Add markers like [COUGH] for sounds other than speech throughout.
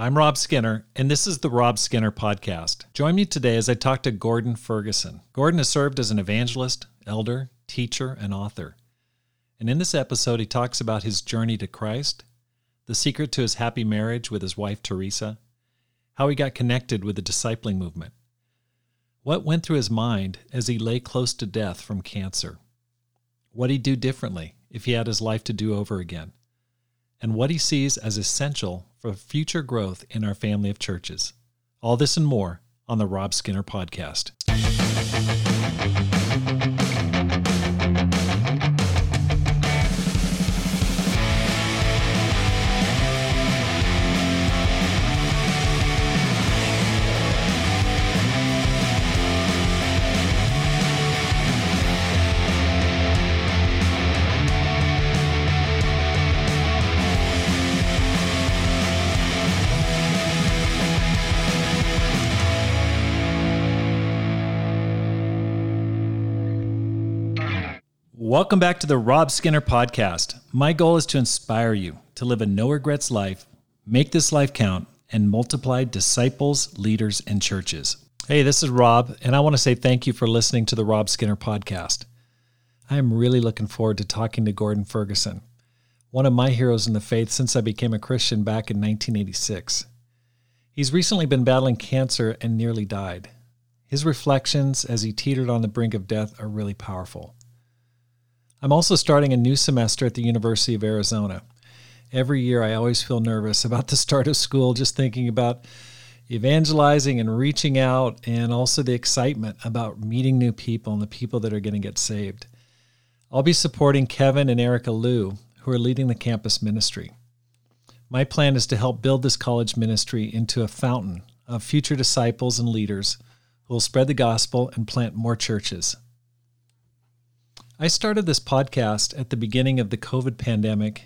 I'm Rob Skinner, and this is the Rob Skinner Podcast. Join me today as I talk to Gordon Ferguson. Gordon has served as an evangelist, elder, teacher, and author. And in this episode, he talks about his journey to Christ, the secret to his happy marriage with his wife, Theresa, how he got connected with the discipling movement, what went through his mind as he lay close to death from cancer, what he'd do differently if he had his life to do over again, and what he sees as essential for future growth in our family of churches. All this and more on the Rob Skinner Podcast. Welcome back to the Rob Skinner Podcast. My goal is to inspire you to live a no regrets life, make this life count, and multiply disciples, leaders, and churches. Hey, this is Rob, and I want to say thank you for listening to the Rob Skinner Podcast. I am really looking forward to talking to Gordon Ferguson, one of my heroes in the faith since I became a Christian back in 1986. He's recently been battling cancer and nearly died. His reflections as he teetered on the brink of death are really powerful. I'm also starting a new semester at the University of Arizona. Every year, I always feel nervous about the start of school, just thinking about evangelizing and reaching out, and also the excitement about meeting new people and the people that are going to get saved. I'll be supporting Kevin and Erica Liu, who are leading the campus ministry. My plan is to help build this college ministry into a fountain of future disciples and leaders who will spread the gospel and plant more churches. I started this podcast at the beginning of the COVID pandemic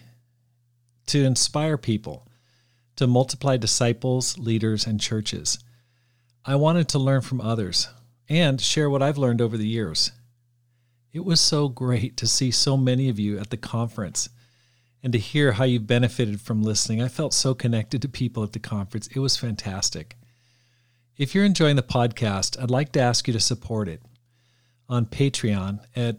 to inspire people to multiply disciples, leaders, and churches. I wanted to learn from others and share what I've learned over the years. It was so great to see so many of you at the conference and to hear how you benefited from listening. I felt so connected to people at the conference. It was fantastic. If you're enjoying the podcast, I'd like to ask you to support it on Patreon at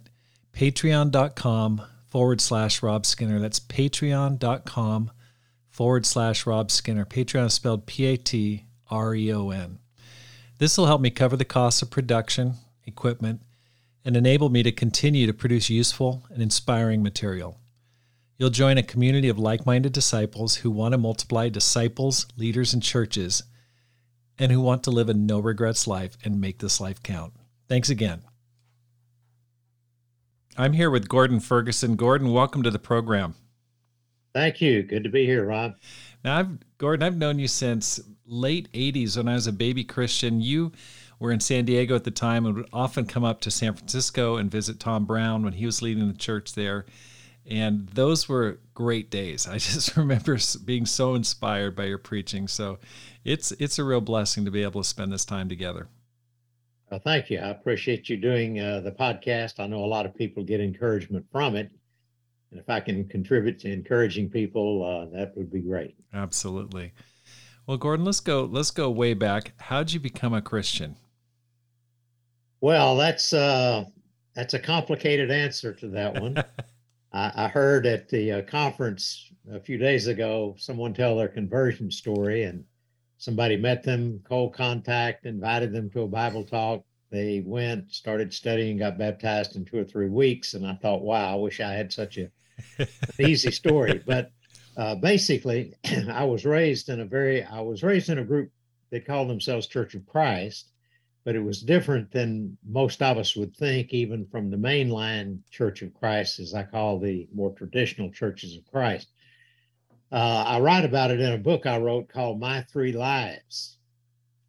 patreon.com forward slash Rob Skinner. That's patreon.com forward slash Rob Skinner. Patreon is spelled P A T R E O N. This will help me cover the costs of production, equipment, and enable me to continue to produce useful and inspiring material. You'll join a community of like minded disciples who want to multiply disciples, leaders, and churches, and who want to live a no regrets life and make this life count. Thanks again. I'm here with Gordon Ferguson. Gordon, welcome to the program. Thank you. Good to be here, Rob. Now, I've Gordon, I've known you since late 80s when I was a baby Christian. You were in San Diego at the time and would often come up to San Francisco and visit Tom Brown when he was leading the church there. And those were great days. I [LAUGHS] just remember being so inspired by your preaching. So it's it's a real blessing to be able to spend this time together. Well, thank you. I appreciate you doing uh, the podcast. I know a lot of people get encouragement from it. And if I can contribute to encouraging people, uh, that would be great. Absolutely. Well, Gordon, let's go. Let's go way back. How'd you become a Christian? Well, that's uh, that's a complicated answer to that one. [LAUGHS] I, I, heard at the uh, conference a few days ago someone tell their conversion story, and somebody met them, cold contact, invited them to a Bible talk. They went, started studying, got baptized in two or three weeks. And I thought, wow, I wish I had such a an [LAUGHS] easy story. But uh, basically, [CLEARS THROAT] I was raised in a very, I was raised in a group that called themselves Church of Christ, but it was different than most of us would think, even from the mainline Church of Christ, as I call the more traditional churches of Christ. Uh, I write about it in a book I wrote called My Three Lives,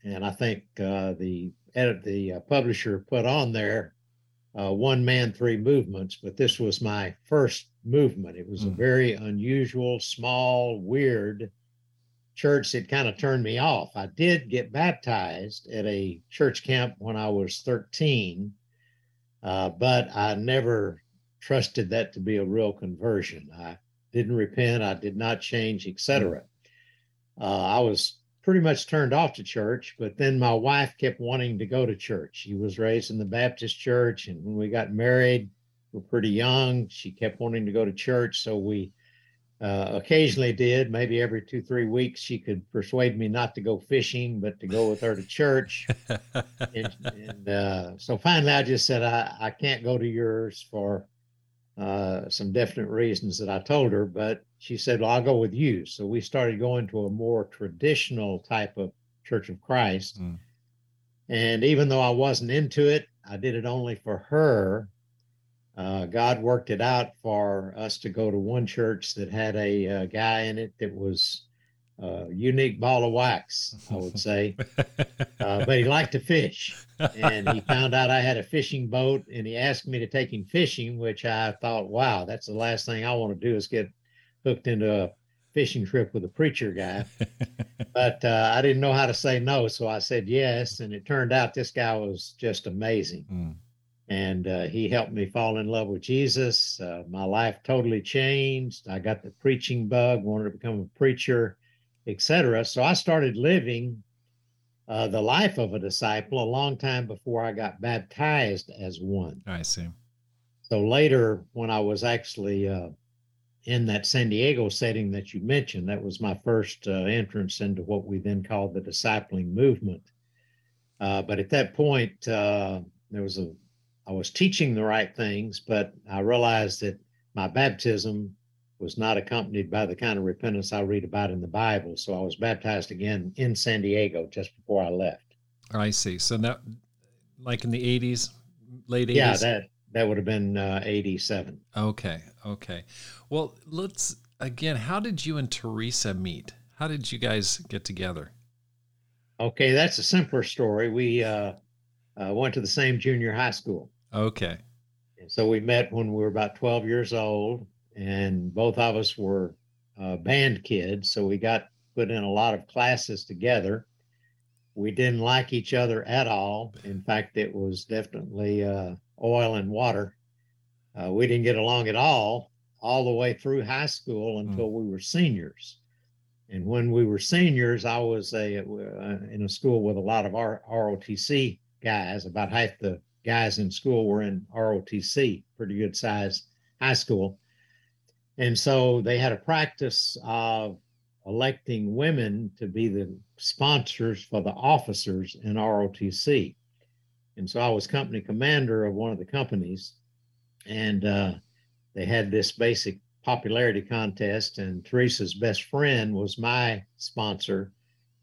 and I think uh, the edit the uh, publisher put on there uh, one man three movements, but this was my first movement. It was mm. a hmm. very unusual, small, weird church that kind of turned me off. I did get baptized at a church camp when I was 13, uh, but I never trusted that to be a real conversion. I didn't repent, I did not change, etc. uh, I was pretty much turned off to church, but then my wife kept wanting to go to church. She was raised in the Baptist church, and when we got married, we we're pretty young. She kept wanting to go to church, so we uh, occasionally did. Maybe every two, three weeks, she could persuade me not to go fishing, but to go with her to church. [LAUGHS] and, and uh, so finally, I just said, I, I can't go to yours for uh, some definite reasons that I told her, but she said, Well, I'll go with you. So we started going to a more traditional type of Church of Christ. Mm. And even though I wasn't into it, I did it only for her uh, God worked it out for us to go to one church that had a, a uh, guy in it that was a unique ball of wax, I would [LAUGHS] say. uh, but he liked to fish. And he found out I had a fishing boat and he asked me to take him fishing, which I thought, wow, that's the last thing I want to do is get hooked into a fishing trip with a preacher guy. but uh, I didn't know how to say no. So I said yes. And it turned out this guy was just amazing. Mm and uh, he helped me fall in love with Jesus. Uh, my life totally changed. I got the preaching bug, wanted to become a preacher, etc. So I started living uh, the life of a disciple a long time before I got baptized as one. I see. So later, when I was actually uh, in that San Diego setting that you mentioned, that was my first uh, entrance into what we then called the discipling movement. Uh, but at that point, there was a I was teaching the right things, but I realized that my baptism was not accompanied by the kind of repentance I read about in the Bible. So I was baptized again in San Diego just before I left. I see. So that, like in the 80s, late 80s? Yeah, that, that would have been uh, 87. Okay. Okay. Well, let's, again, how did you and Theresa meet? How did you guys get together? Okay, that's a simpler story. We uh, uh, went to the same junior high school. Okay. And so we met when we were about 12 years old, and both of us were uh, band kids. So we got put in a lot of classes together. We didn't like each other at all. In fact, it was definitely uh, oil and water. Uh, we didn't get along at all, all the way through high school hmm. until mm. we were seniors. And when we were seniors, I was a, uh, in a school with a lot of R- ROTC guys, about half the guys in school were in ROTC, pretty good size high school. And so they had a practice of electing women to be the sponsors for the officers in ROTC. And so I was company commander of one of the companies, and uh, they had this basic popularity contest, and Theresa's best friend was my sponsor,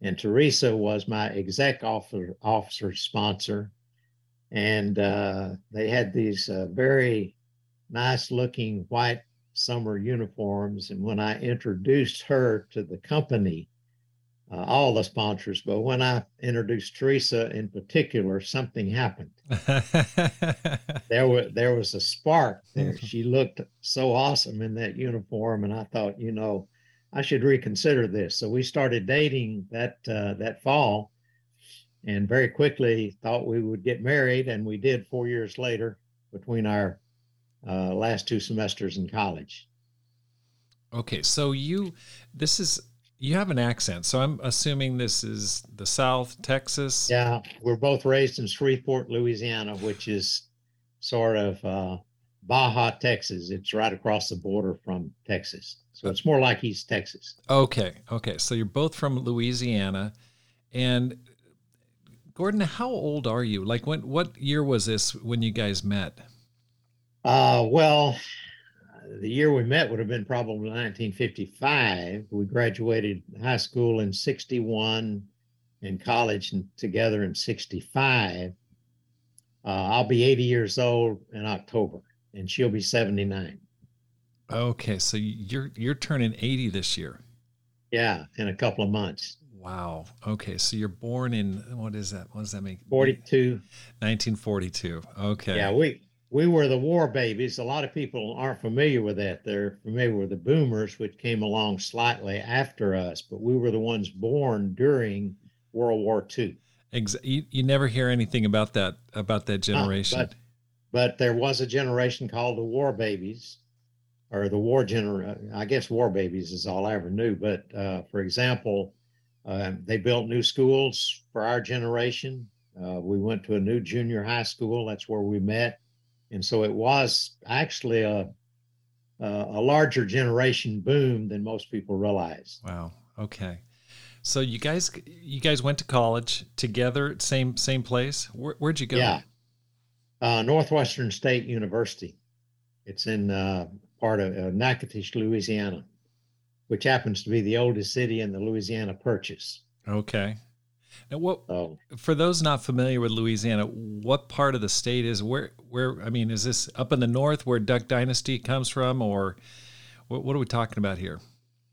and Theresa was my exec officer, officer sponsor, and uh, they had these uh, very nice looking white summer uniforms. And when I introduced her to the company, uh, all the sponsors, but when I introduced Theresa in particular, something happened. [LAUGHS] there was there was a spark there. She looked so awesome in that uniform, and I thought, you know, I should reconsider this. So we started dating that uh, that fall, and very quickly thought we would get married, and we did four years later between our uh, last two semesters in college. Okay, so you, this is you have an accent, so I'm assuming this is the South, Texas. Yeah, we're both raised in Shreveport, Louisiana, which is sort of uh, Baja, Texas. It's right across the border from Texas, so it's more like East Texas. Okay, okay, so you're both from Louisiana, and Gordon, how old are you? Like when what year was this when you guys met? Uh well, the year we met would have been probably 1955. We graduated high school in 61 and college together in 65. Uh, I'll be 80 years old in October and she'll be 79. Okay, so you're you're turning 80 this year. Yeah, in a couple of months. Wow. Okay. So you're born in what is that? What does that make? 42. 1942. Okay. Yeah, we we were the war babies. A lot of people aren't familiar with that. They're familiar with the boomers, which came along slightly after us, but we were the ones born during World War II. You, you never hear anything about that about that generation. but, but there was a generation called the war babies or the war gener I guess war babies is all I ever knew. But uh, for example, Uh, they built new schools for our generation. Uh, we went to a new junior high school. That's where we met, and so it was actually a a larger generation boom than most people realize. Wow. Okay. So you guys, you guys went to college together, same same place. Where, would you go? Yeah, uh, Northwestern State University. It's in uh, part of uh, Natchitoches, Louisiana, which happens to be the oldest city in the Louisiana Purchase. Okay. Now, what oh. for those not familiar with Louisiana, what part of the state is where? Where I mean, is this up in the north where Duck Dynasty comes from, or what, what are we talking about here?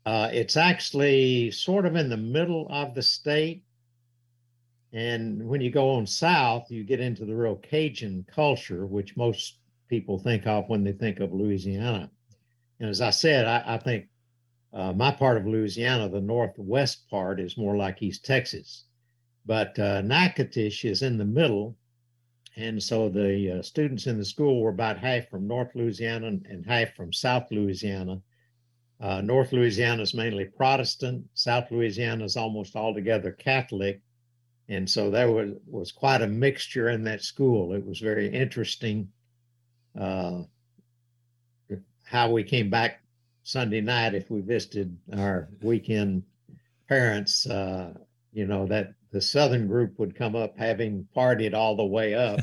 Uh, it's actually sort of in the middle of the state. And when you go on south, you get into the real Cajun culture, which most people think of when they think of Louisiana. And as I said, I, I think uh, my part of Louisiana, the northwest part, is more like East Texas. But uh, Natchitoches is in the middle. And so the uh, students in the school were about half from North Louisiana and half from South Louisiana. Uh, North Louisiana is mainly Protestant. South Louisiana is almost altogether Catholic. And so there was, was quite a mixture in that school. It was very interesting uh, how we came back Sunday night if we visited our weekend parents. Uh, you know, that the southern group would come up having partied all the way up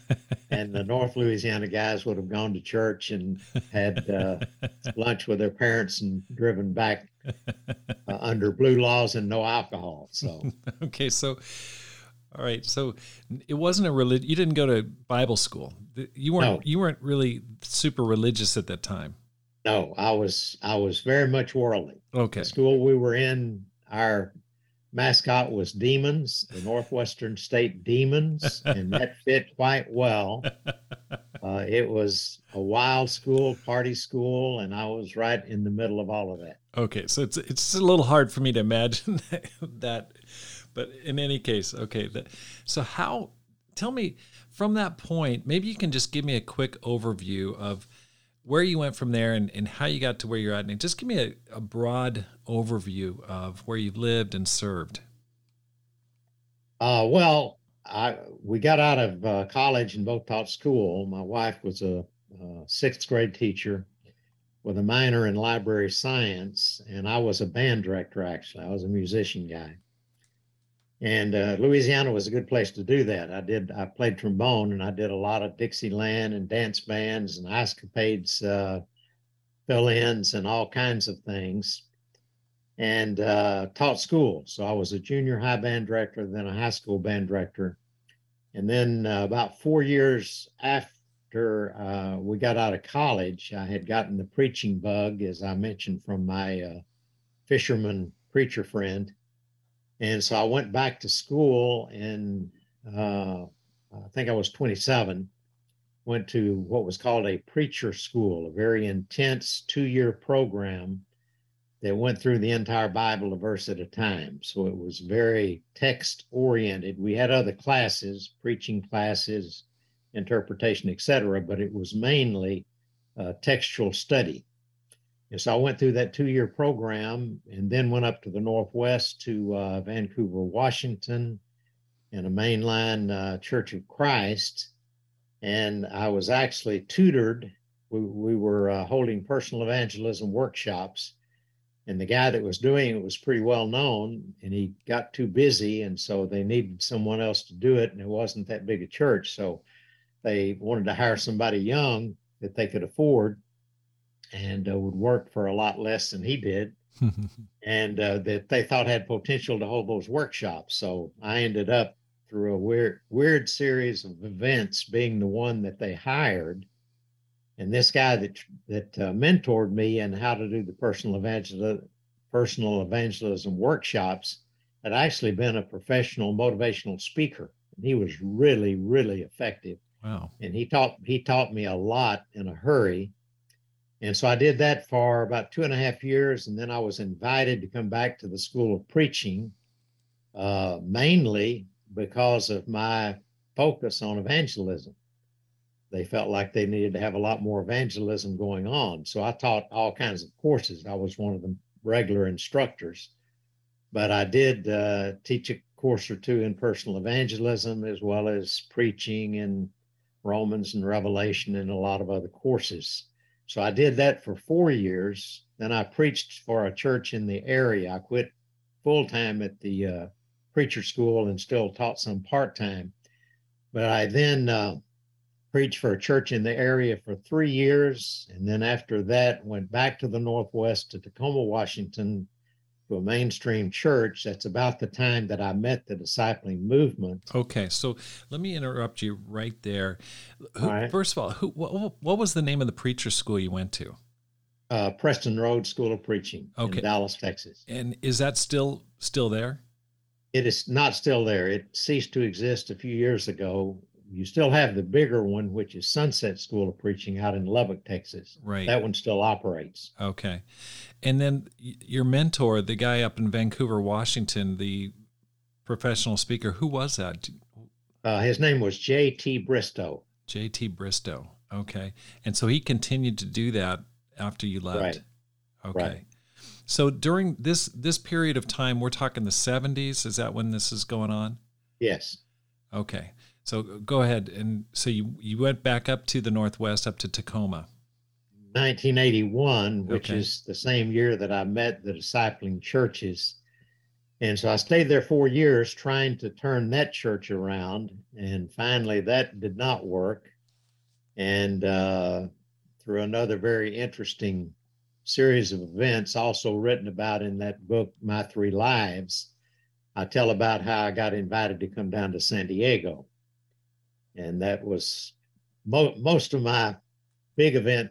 [LAUGHS] and the north louisiana guys would have gone to church and had uh, [LAUGHS] lunch with their parents and driven back uh, under blue laws and no alcohol so. [LAUGHS] Okay so all right so it wasn't a religion you didn't go to bible school. You weren't no. you weren't really super religious at that time. No i was i was very much worldly. Okay. The school we were in our mascot was Demons, the Northwestern State Demons, and that [LAUGHS] fit quite well. Uh, it was a wild school, party school, and I was right in the middle of all of that. Okay, so it's it's a little hard for me to imagine [LAUGHS] that, but in any case, okay. That, so how? Tell me from that point. Maybe you can just give me a quick overview of where you went from there and, and how you got to where you're at. And just give me a, a broad overview of where you've lived and served. Uh, well, I we got out of uh, college and both taught school. My wife was a, a, sixth grade teacher with a minor in library science, and I was a band director. Actually, I was a musician guy and uh, Louisiana was a good place to do that. I did. I played trombone, and I did a lot of Dixieland and dance bands and escapades, uh, fill-ins, and all kinds of things. And uh, taught school. So I was a junior high band director, then a high school band director, and then uh, about four years after uh, we got out of college, I had gotten the preaching bug, as I mentioned from my uh, fisherman preacher friend and so I went back to school and uh, I think I was 27, went to what was called a preacher school, a very intense two year program that went through the entire Bible a verse at a time. So it was very text oriented. We had other classes, preaching classes, interpretation, etc., but it was mainly uh, textual study. And so I went through that two year program and then went up to the Northwest to uh, Vancouver, Washington, in a mainline uh, Church of Christ. And I was actually tutored. We, we were uh, holding personal evangelism workshops. And the guy that was doing it was pretty well known, and he got too busy. And so they needed someone else to do it. And it wasn't that big a church. So they wanted to hire somebody young that they could afford and uh, would work for a lot less than he did, [LAUGHS] and uh, that they thought had potential to hold those workshops. So I ended up through a weird weird series of events being the one that they hired. And this guy that that uh, mentored me in how to do the personal evangelism personal evangelism workshops had actually been a professional motivational speaker. And he was really, really effective. Wow. And he taught he taught me a lot in a hurry and so I did that for about two and a half years. And then I was invited to come back to the School of Preaching, uh, mainly because of my focus on evangelism. They felt like they needed to have a lot more evangelism going on. So I taught all kinds of courses. I was one of the regular instructors. but I did uh, teach a course or two in personal evangelism as well as preaching in Romans and Revelation and a lot of other courses. So I did that for four years. Then I preached for a church in the area. I quit full time at the uh, preacher school and still taught some part time. But I then uh, preached for a church in the area for three years. And then after that, went back to the Northwest to Tacoma, Washington to a mainstream church. That's about the time that I met the discipling movement. Okay, so let me interrupt you right there. Who, right. First of all, who, what, what, was the name of the preacher school you went to? Uh, Preston Road School of Preaching okay. in Dallas, Texas. And is that still still there? It is not still there. It ceased to exist a few years ago you still have the bigger one, which is Sunset School of Preaching out in Lubbock, Texas. Right. That one still operates. Okay. And then your mentor, the guy up in Vancouver, Washington, the professional speaker, who was that? Uh, his name was J.T. Bristow. J.T. Bristow. Okay. And so he continued to do that after you left. Right. Okay. Right. So during this this period of time, we're talking the 70s. Is that when this is going on? Yes. Okay. So go ahead. And so you, you went back up to the Northwest, up to Tacoma. 1981, which okay. is the same year that I met the discipling churches. And so I stayed there four years trying to turn that church around. And finally, that did not work. And uh, through another very interesting series of events, also written about in that book, My Three Lives, I tell about how I got invited to come down to San Diego and that was mo- most of my big event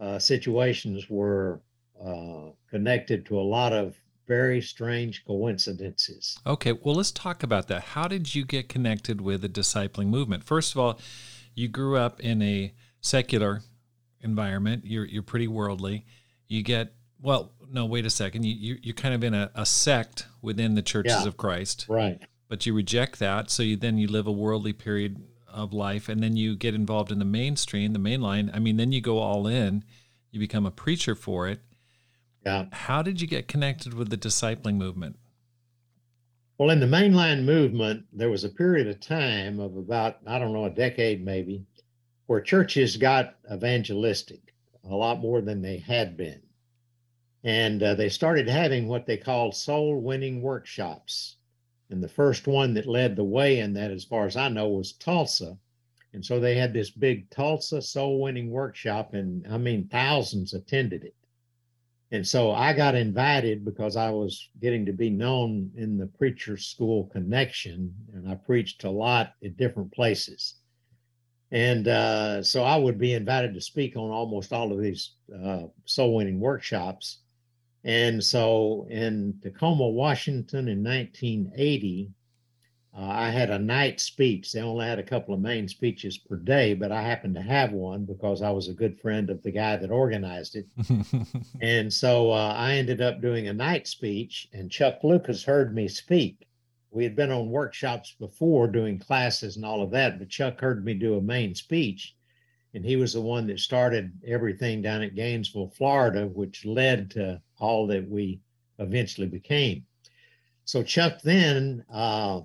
uh, situations were uh, connected to a lot of very strange coincidences. Okay, well, let's talk about that. How did you get connected with the discipling movement? First of all, you grew up in a secular environment. You're you're pretty worldly. You get well. No, wait a second. You, you are kind of in a, a sect within the churches yeah, of Christ, right? But you reject that. So you then you live a worldly period of life, and then you get involved in the mainstream, the main line. I mean, then you go all in. You become a preacher for it. Yeah. How did you get connected with the discipling movement? Well, in the mainline movement, there was a period of time of about, I don't know, a decade maybe, where churches got evangelistic a lot more than they had been. And uh, they started having what they called soul winning workshops. And the first one that led the way in that, as far as I know, was Tulsa. And so they had this big Tulsa soul winning workshop, and I mean, thousands attended it. And so I got invited because I was getting to be known in the preacher school connection, and I preached a lot at different places. And uh, so I would be invited to speak on almost all of these uh, soul winning workshops. And so in Tacoma, Washington in 1980, uh, I had a night speech. They only had a couple of main speeches per day, but I happened to have one because I was a good friend of the guy that organized it. [LAUGHS] and so uh, I ended up doing a night speech, and Chuck Lucas heard me speak. We had been on workshops before doing classes and all of that, but Chuck heard me do a main speech and he was the one that started everything down at Gainesville, Florida, which led to all that we eventually became. So Chuck then uh,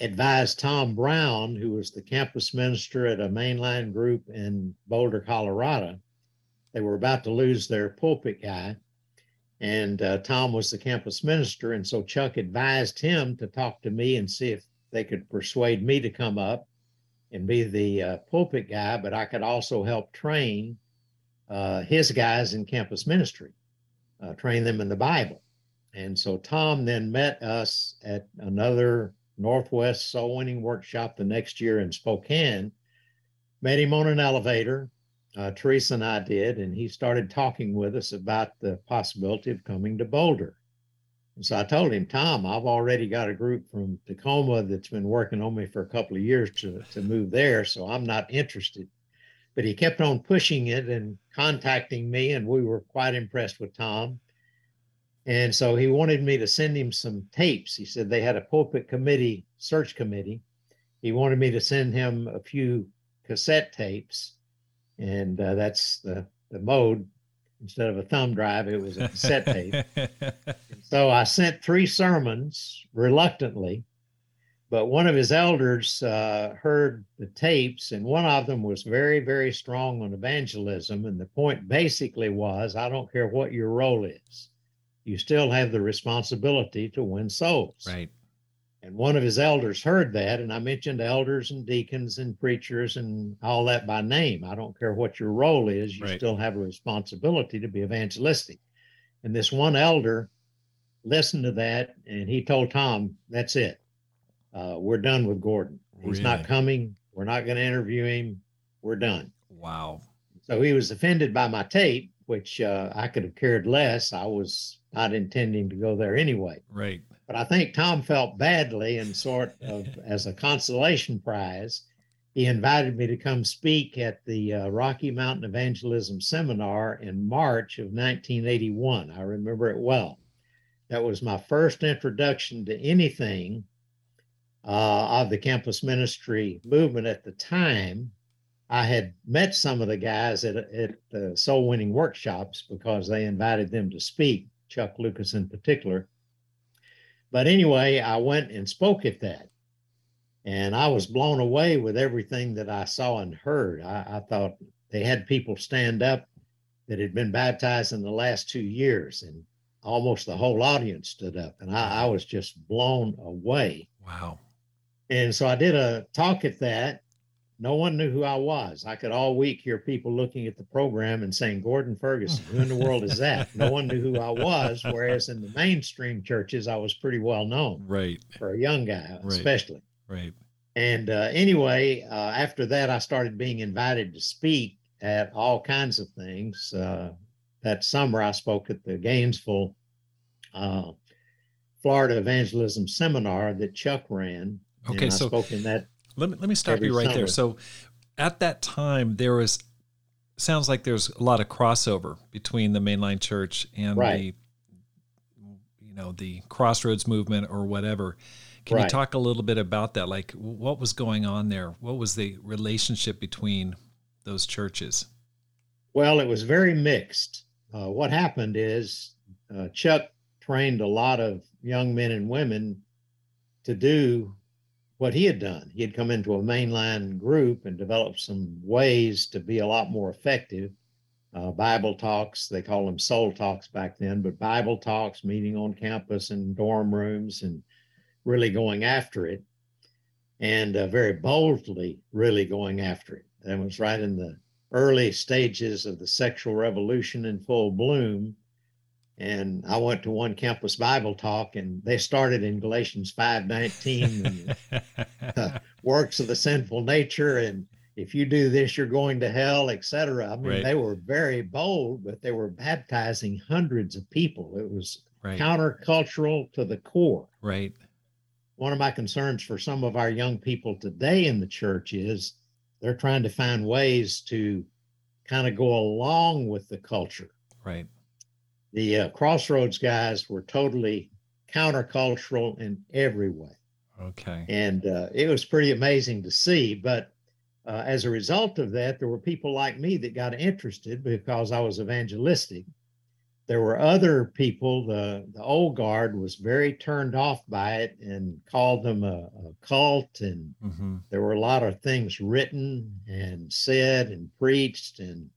advised Tom Brown, who was the campus minister at a mainline group in Boulder, Colorado. They were about to lose their pulpit guy, and uh, Tom was the campus minister. And so Chuck advised him to talk to me and see if they could persuade me to come up and be the uh, pulpit guy, but I could also help train uh, his guys in campus ministry, uh, train them in the Bible. And so Tom then met us at another Northwest Soul Winning Workshop the next year in Spokane. Met him on an elevator. Uh, Theresa and I did, and he started talking with us about the possibility of coming to Boulder. And so I told him, Tom, I've already got a group from Tacoma that's been working on me for a couple of years to, to move there. So I'm not interested. But he kept on pushing it and contacting me, and we were quite impressed with Tom. And so he wanted me to send him some tapes. He said they had a pulpit committee, search committee. He wanted me to send him a few cassette tapes. And uh, that's the, the mode instead of a thumb drive, it was a cassette tape. [LAUGHS] So I sent three sermons reluctantly, but one of his elders uh, heard the tapes, and one of them was very, very strong on evangelism. And the point basically was I don't care what your role is, you still have the responsibility to win souls. Right. And one of his elders heard that, and I mentioned elders and deacons and preachers and all that by name. I don't care what your role is, you Right. still have a responsibility to be evangelistic. And this one elder listened to that, and he told Tom, "That's it. Uh, we're done with Gordon. He's Really? not coming. We're not going to interview him. We're done." Wow. So he was offended by my tape, which uh, I could have cared less. I was not intending to go there anyway. Right. But I think Tom felt badly and sort of as a consolation prize, he invited me to come speak at the uh, Rocky Mountain Evangelism Seminar in March of 1981. I remember it well. That was my first introduction to anything uh, of the campus ministry movement at the time. I had met some of the guys at, at the soul winning workshops because they invited them to speak, Chuck Lucas in particular. But anyway, I went and spoke at that. And I was blown away with everything that I saw and heard. I, I thought they had people stand up that had been baptized in the last two years, and almost the whole audience stood up. And I, I was just blown away. Wow. And so I did a talk at that. No one knew who I was. I could all week hear people looking at the program and saying, Gordon Ferguson, who in the world is that? No one knew who I was. Whereas in the mainstream churches, I was pretty well known Right. for a young guy, Right. especially. Right. And uh, anyway, uh, after that, I started being invited to speak at all kinds of things. Uh, that summer, I spoke at the Gainesville, uh, Florida Evangelism Seminar that Chuck ran. Okay, and I so- spoke in that. Let me let me stop Every you right there. So at that time there was sounds like there's a lot of crossover between the mainline church and Right. the you know the crossroads movement or whatever. Can you talk a little bit about that? Like what was going on there? What was the relationship between those churches? Well, it was very mixed. Uh, what happened is uh, Chuck trained a lot of young men and women to do what he had done. He had come into a mainline group and developed some ways to be a lot more effective. Uh, Bible talks, they call them soul talks back then, but Bible talks, meeting on campus and dorm rooms and really going after it and uh, very boldly really going after it. That was right in the early stages of the sexual revolution in full bloom. And I went to one campus Bible talk, and they started in Galatians five nineteen, and [LAUGHS] works of the sinful nature, and if you do this, you're going to hell, etc. I mean, Right. they were very bold, but they were baptizing hundreds of people. It was right. countercultural to the core Right. one of my concerns for some of our young people today in the church is they're trying to find ways to kind of go along with the culture. Right. The uh, Crossroads guys were totally countercultural in every way. Okay. And uh, it was pretty amazing to see. But uh, as a result of that, there were people like me that got interested because I was evangelistic. There were other people, the, the old guard was very turned off by it and called them a, a cult. And hmm there were a lot of things written and said and preached. And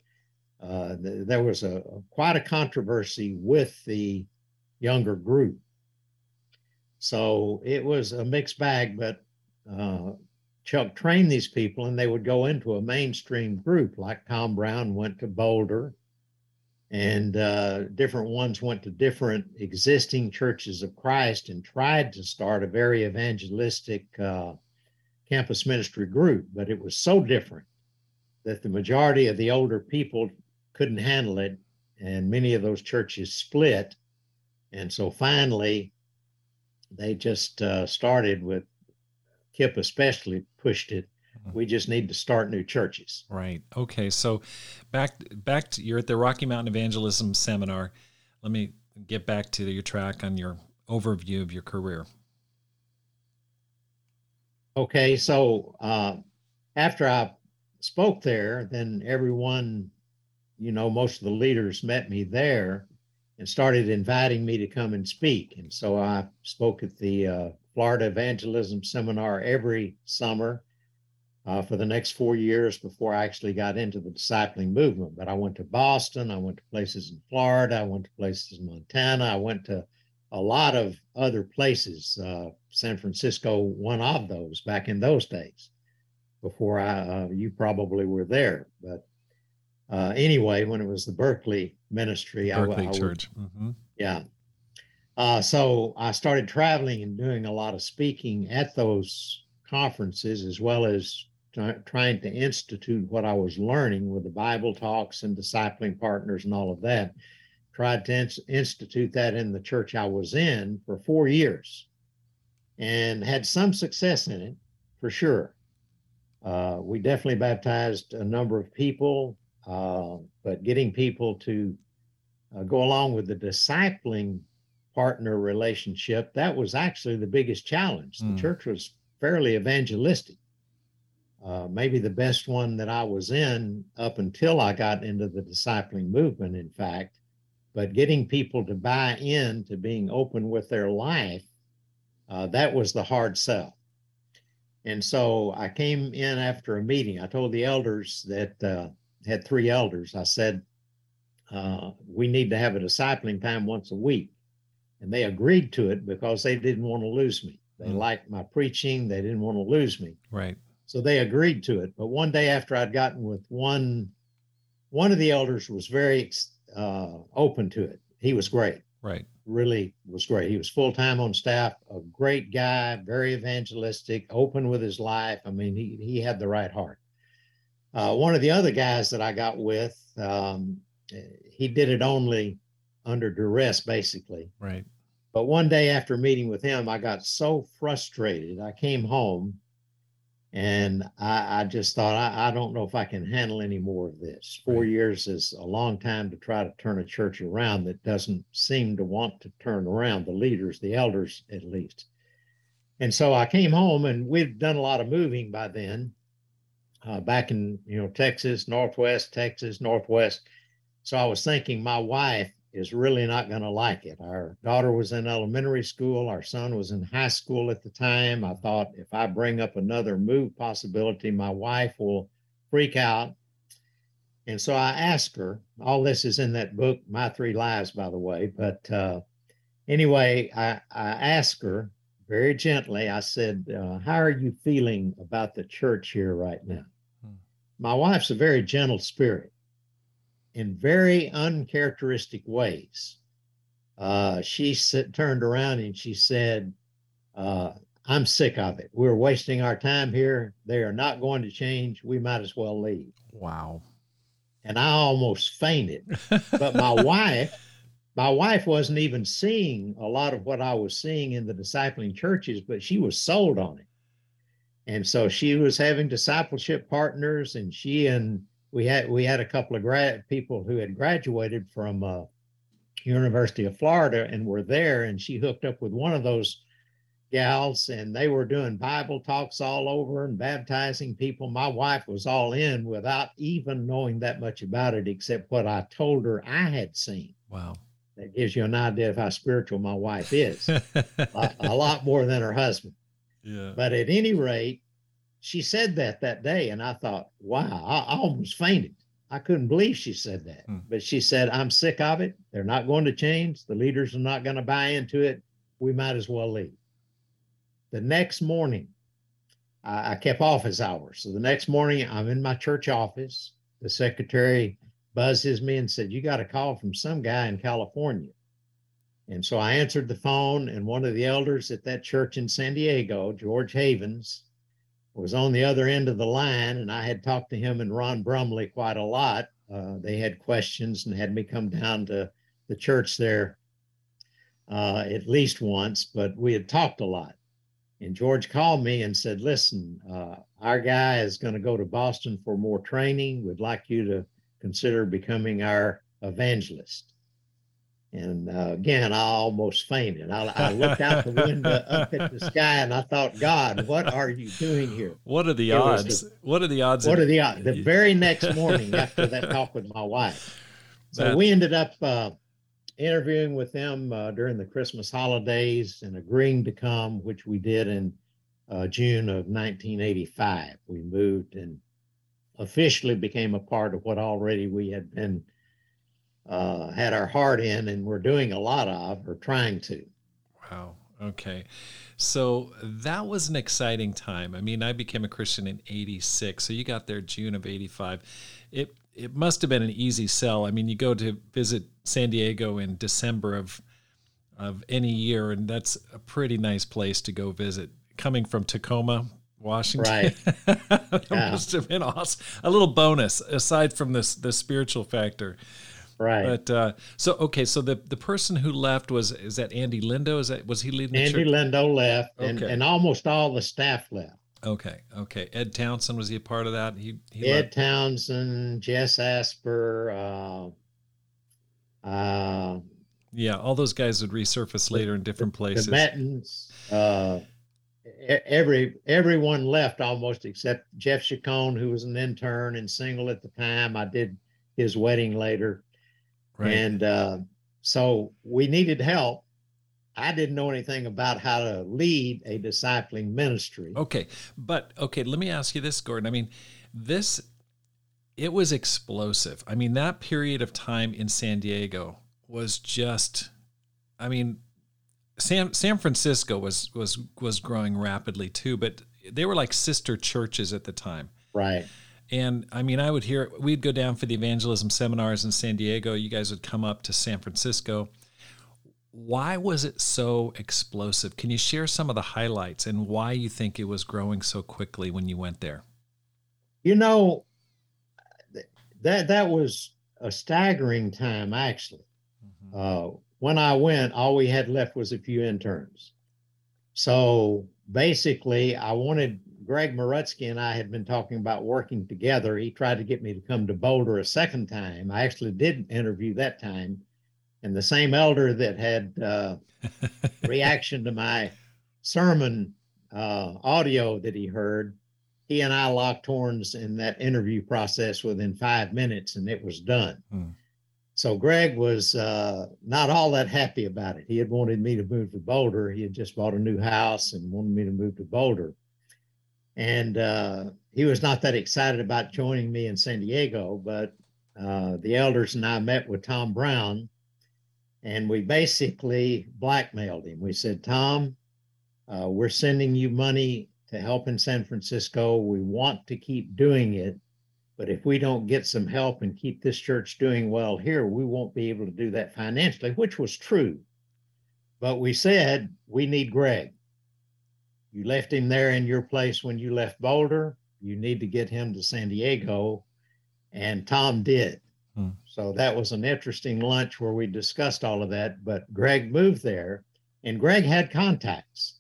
uh, th- there was a quite a controversy with the younger group. So it was a mixed bag, but uh, Chuck trained these people and they would go into a mainstream group like Tom Brown went to Boulder and uh, different ones went to different existing churches of Christ and tried to start a very evangelistic uh, campus ministry group, but it was so different that the majority of the older people couldn't handle it and many of those churches split. And so finally, they just uh, started with Kip, especially pushed it. We just need to start new churches. Right. Okay. So back back to you're at the Rocky Mountain Evangelism Seminar. Let me get back to your track on your overview of your career. Okay, so uh, after I spoke there, then everyone you know, most of the leaders met me there and started inviting me to come and speak. And so I spoke at the uh, Florida Evangelism Seminar every summer uh, for the next four years before I actually got into the discipling movement. But I went to Boston, I went to places in Florida, I went to places in Montana, I went to a lot of other places. Uh, San Francisco, one of those back in those days, before I uh, you probably were there. But uh, anyway, when it was the Berkeley ministry, Berkeley I, I Church, would, mm-hmm. yeah. Uh, so I started traveling and doing a lot of speaking at those conferences, as well as trying to institute what I was learning with the Bible talks and discipling partners and all of that. Tried to ins- institute that in the church I was in for four years and had some success in it for sure. Uh, we definitely baptized a number of people, uh, but getting people to uh, go along with the discipling partner relationship, that was actually the biggest challenge. Mm. The hmm. church was fairly evangelistic uh, maybe the best one that I was in up until I got into the discipling movement, in fact. But getting people to buy in to being open with their life, uh, that was the hard sell. And so I came in after a meeting. I told the elders that uh, had three elders. I said, uh, we need to have a discipling time once a week. And they agreed to it because they didn't want to lose me. They mm. liked my preaching. They didn't want to lose me. Right. So they agreed to it. But one day after I'd gotten with one, one of the elders was very uh, open to it. He was great. Right. Really was great. He was full time on staff, a great guy, very evangelistic, open with his life. I mean, he he had the right heart. Uh, one of the other guys that I got with, um, he did it only under duress, basically. Right. But one day after meeting with him, I got so frustrated. I came home and I, I just thought, I, I, don't know if I can handle any more of this. Four right. years is a long time to try to turn a church around that doesn't seem to want to turn around, the leaders, the elders at least. And so I came home and we'd done a lot of moving by then, uh, back in, you know, Texas, Northwest, Texas, Northwest. So I was thinking my wife is really not going to like it. Our daughter was in elementary school, our son was in high school at the time. I thought if I bring up another move possibility, my wife will freak out. And so I asked her, all this is in that book, My Three Lives, by the way. But uh, anyway, I, I asked her very gently, I said, uh, How are you feeling about the church here right now? My wife's a very gentle spirit in very uncharacteristic ways. Uh, she sit, turned around and she said, uh, I'm sick of it. We're wasting our time here. They are not going to change. We might as well leave. Wow. And I almost fainted. [LAUGHS] but my wife, my wife wasn't even seeing a lot of what I was seeing in the discipling churches, but she was sold on it. And so she was having discipleship partners, and she and we had we had a couple of grad people who had graduated from uh, University of Florida and were there, and she hooked up with one of those gals, and they were doing Bible talks all over and baptizing people. My wife was all in without even knowing that much about it, except what I told her I had seen. Wow. That gives you an idea of how spiritual my wife is. [LAUGHS] a, a lot more than her husband. Yeah. But at any rate, she said that that day, and I thought, wow, I, I almost fainted. I couldn't believe she said that. Hmm. But she said, I'm sick of it. They're not going to change. The leaders are not going to buy into it. We might as well leave. The next morning, I, I kept office hours. So the next morning, I'm in my church office. The secretary buzzes me and said, You got a call from some guy in California. And so I answered the phone, and one of the elders at that church in San Diego, George Havens, was on the other end of the line, and I had talked to him and Ron Brumley quite a lot. Uh, they had questions and had me come down to the church there uh, at least once, but we had talked a lot. And George called me and said, Listen, uh, our guy is going to go to Boston for more training. We'd like you to consider becoming our evangelist. And uh, again, I almost fainted. I, I looked out the window up at the sky and I thought, God, what are you doing here? [LAUGHS] What are the it odds? The, what are the odds? What are the odds? The very [LAUGHS] next morning after that talk with my wife. So that, we ended up uh, interviewing with them uh, during the Christmas holidays and agreeing to come, which we did in uh, June of 1985. We moved and officially became a part of what already we had been uh, had our heart in and we're doing a lot of or trying to. Wow. Okay. So that was an exciting time. I mean, I became a Christian in 86. So you got there June of 85. It it must have been an easy sell. I mean, you go to visit San Diego in December of of any year and that's a pretty nice place to go visit. Coming from Tacoma, Washington. Right. [LAUGHS] that yeah. must have been awesome. A little bonus aside from this the spiritual factor. Right. But uh, so okay, so the the person who left was is that Andy Lindo? Is that was he leading? Andy? Lindo left, and and almost all the staff left. Okay, okay. Ed Townsend was he a part of that? He, he Ed left. Townsend, Jess Asper. Uh, uh, yeah, all those guys would resurface later in different places. The Bettons, uh, every everyone left almost except Jeff Chacon, who was an intern and single at the time. I did his wedding later. Right. And uh, so we needed help. I didn't know anything about how to lead a discipling ministry. Okay. But okay, let me ask you this, Gordon. I mean, this it was explosive. I mean, that period of time in San Diego was just I mean, San San Francisco was was was growing rapidly too, but they were like sister churches at the time. Right. And I mean, I would hear, we'd go down for the evangelism seminars in San Diego. You guys would come up to San Francisco. Why was it so explosive? Can you share some of the highlights and why you think it was growing so quickly when you went there? You know, that that was a staggering time actually. Mm-hmm. Uh, when I went, all we had left was a few interns. So basically, I wanted Greg Marutsky and I had been talking about working together. He tried to get me to come to Boulder a second time. I actually did interview that time. And the same elder that had uh, [LAUGHS] reaction to my sermon uh, audio that he heard, he and I locked horns in that interview process within five minutes, and it was done. Hmm. So Greg was uh, not all that happy about it. He had wanted me to move to Boulder. He had just bought a new house and wanted me to move to Boulder and uh, he was not that excited about joining me in San Diego. But uh, the elders and I met with Tom Brown, and we basically blackmailed him. We said, Tom, uh, we're sending you money to help in San Francisco. We want to keep doing it. But if we don't get some help and keep this church doing well here, we won't be able to do that financially, which was true. But we said, we need Greg. You left him there in your place when you left Boulder. You need to get him to San Diego. And Tom did. Hmm. So that was an interesting lunch where we discussed all of that. But Greg moved there and Greg had contacts.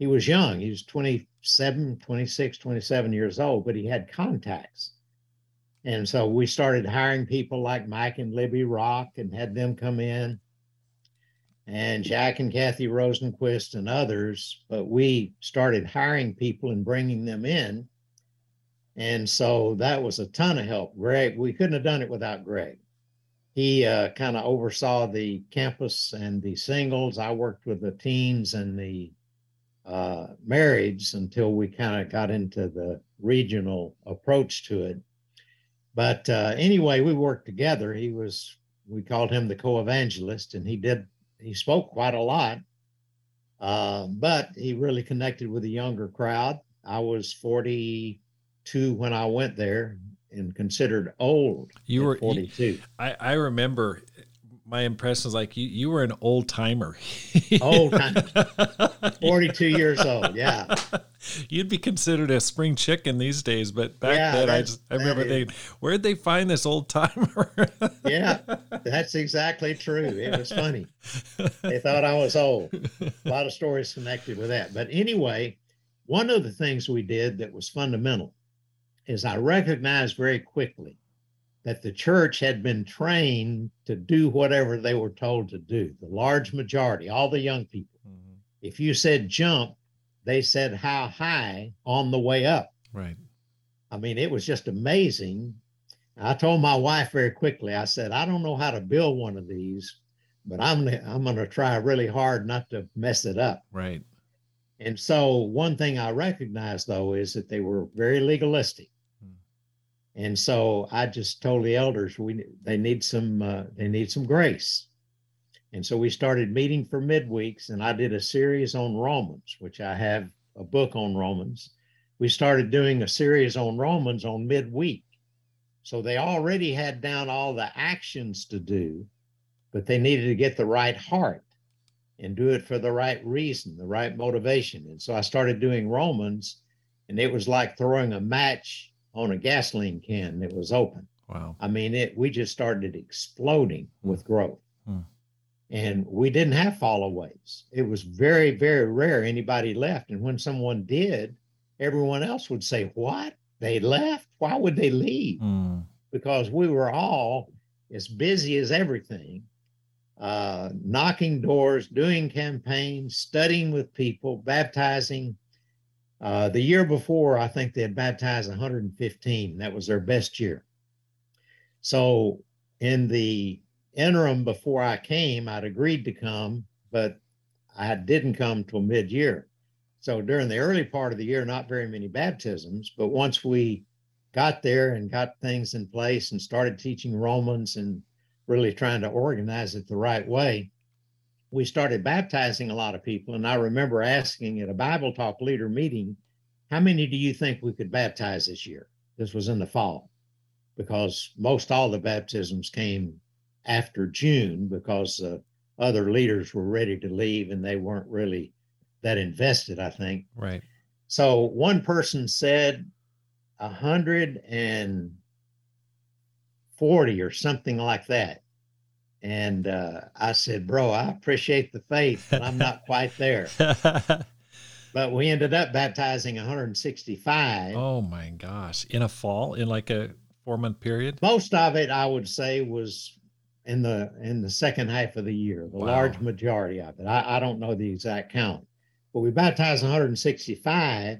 He was young, he was 27, 26, 27 years old, but he had contacts. And so we started hiring people like Mike and Libby Rock and had them come in and Jack and Kathy Rosenquist and others, but we started hiring people and bringing them in. And so that was a ton of help. Greg, we couldn't have done it without Greg. He uh, kind of oversaw the campus and the singles. I worked with the teens and the uh, marrieds until we kind of got into the regional approach to it. But uh, anyway, we worked together. He was, we called him the co evangelist, and he did he spoke quite a lot, uh, but he really connected with a younger crowd. I was 42 when I went there and considered old. You were 42. I, I remember my impression was like you, you were an old timer. [LAUGHS] old timer. [LAUGHS] 42 years old. Yeah. [LAUGHS] You'd be considered a spring chicken these days, but back yeah, then I just I remember thinking, where'd they find this old timer? yeah, that's exactly true. It was funny. They thought I was old. A lot of stories connected with that. But anyway, one of the things we did that was fundamental is I recognized very quickly that the church had been trained to do whatever they were told to do. The large majority, all the young people. Mm-hmm. If you said jump, they said how high on the way up. Right. I mean, it was just amazing. I told my wife very quickly, I said, I don't know how to build one of these, but I'm I'm going to try really hard not to mess it up. Right. And so one thing I recognize though is that they were very legalistic. And so I just told the elders we they need some uh, they need some grace. And so we started meeting for midweeks and I did a series on Romans, which I have a book on Romans. We started doing a series on Romans on midweek. So they already had down all the actions to do, but they needed to get the right heart and do it for the right reason, the right motivation. And so I started doing Romans, and it was like throwing a match on a gasoline can that was open. Wow. I mean, it we just started exploding with growth. Hmm. And we didn't have followaways. It was very, very rare anybody left. And when someone did, everyone else would say, What? They left? Why would they leave? Hmm. Because we were all as busy as everything uh, knocking doors, doing campaigns, studying with people, baptizing. Uh, the year before, I think they had baptized 115. That was their best year. So, in the interim before I came, I'd agreed to come, but I didn't come till mid year. So, during the early part of the year, not very many baptisms. But once we got there and got things in place and started teaching Romans and really trying to organize it the right way, we started baptizing a lot of people. And I remember asking at a Bible Talk leader meeting, how many do you think we could baptize this year? This was in the fall, because most all the baptisms came after June because uh, other leaders were ready to leave and they weren't really that invested, I think. Right. So one person said a hundred and 40 or something like that. And uh, I said, Bro, I appreciate the faith, but I'm not quite there. [LAUGHS] but we ended up baptizing 165. Oh my gosh. In a fall, in like a four month period? Most of it, I would say, was in the in the second half of the year, the wow. large majority of it. I, I don't know the exact count, but we baptized 165.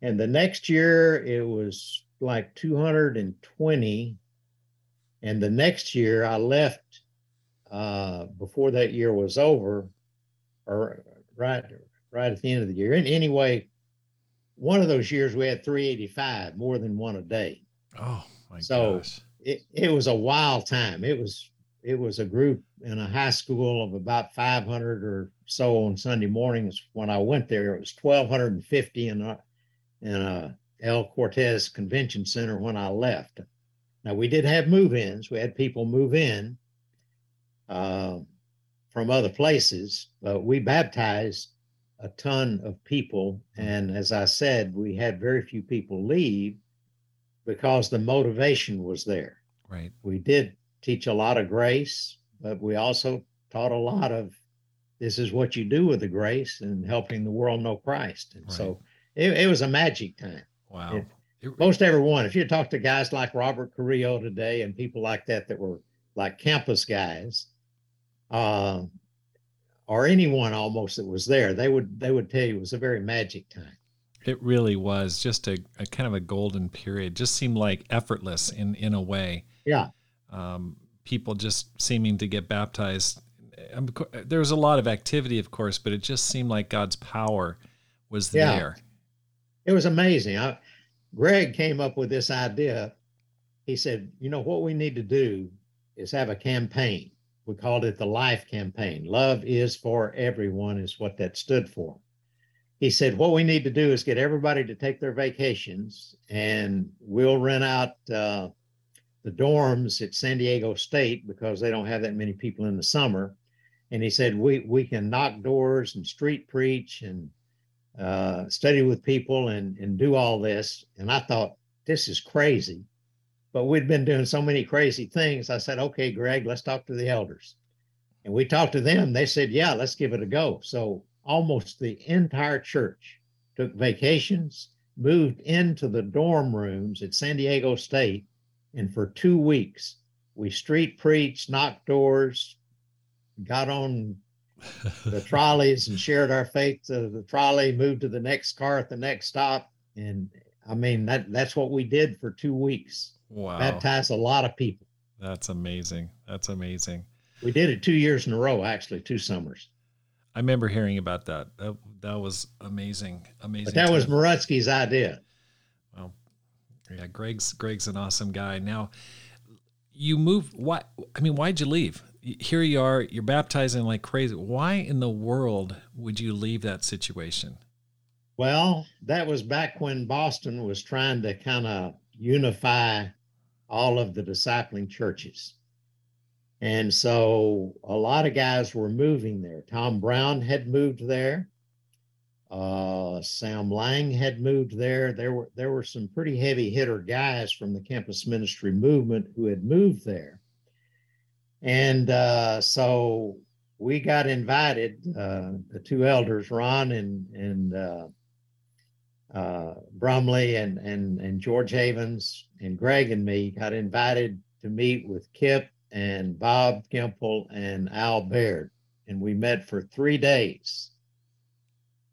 And the next year it was like 220. And the next year I left uh, before that year was over, or right right at the end of the year. And anyway, one of those years we had 385, more than one a day. Oh my so gosh. It, it was a wild time. It was it was a group in a high school of about 500 or so on Sunday mornings. When I went there, it was 1,250 in a, in a El Cortez Convention Center when I left. Now, we did have move ins, we had people move in uh, from other places, but we baptized a ton of people. And as I said, we had very few people leave because the motivation was there. Right. We did teach a lot of grace, but we also taught a lot of this is what you do with the grace and helping the world know Christ. And right. so it, it was a magic time. Wow. It, most everyone, if you talk to guys like Robert Carrillo today and people like that that were like campus guys, uh, or anyone almost that was there, they would they would tell you it was a very magic time. It really was just a, a kind of a golden period. Just seemed like effortless in in a way. Yeah. Um, people just seeming to get baptized. Um, there was a lot of activity, of course, but it just seemed like God's power was yeah. there it was amazing. I, Greg came up with this idea. He said, you know, what we need to do is have a campaign. We called it the Life Campaign. Love is for everyone, is what that stood for. He said, what we need to do is get everybody to take their vacations and we'll rent out uh, the dorms at San Diego State because they don't have that many people in the summer. And he said, we, we can knock doors and street preach and uh, study with people and, and do all this. And I thought, this is crazy. But we'd been doing so many crazy things. I said, okay, Greg, let's talk to the elders. And we talked to them. They said, yeah, let's give it a go. So almost the entire church took vacations, moved into the dorm rooms at San Diego State, And for two weeks, we street preached, knocked doors, got on [LAUGHS] the trolleys and shared our faith to the trolley, moved to the next car at the next stop. And I mean, that that's what we did for two weeks. Wow. Baptized a lot of people. That's amazing. That's amazing. We did it two years in a row, actually, two summers. I remember hearing about that. That, that was amazing. Amazing. But that time. was Marutsky's idea. Well, yeah, Greg's Greg's an awesome guy. Now, you move. Why? I mean, why'd you leave? Here you are. You're baptizing like crazy. Why in the world would you leave that situation? Well, that was back when Boston was trying to kind of unify all of the discipling churches. And so a lot of guys were moving there. Tom Brown had moved there. Uh, Sam Laing had moved there. There were there were some pretty heavy hitter guys from the campus ministry movement who had moved there. And uh, so we got invited, uh, the two elders, Ron and and uh, uh, Brumley and and and George Havens and Greg and me got invited to meet with Kip and Bob Gempel and Al Baird, and we met for three days.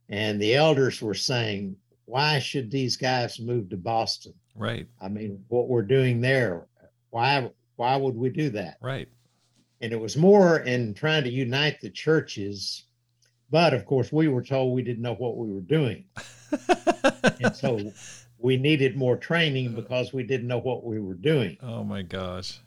And the elders were saying, "Why should these guys move to Boston? Right. I mean, what we're doing there, why why would we do that?" Right. And it was more in trying to unite the churches, but of course, we were told we didn't know what we were doing [LAUGHS] and so we needed more training because we didn't know what we were doing. oh my gosh.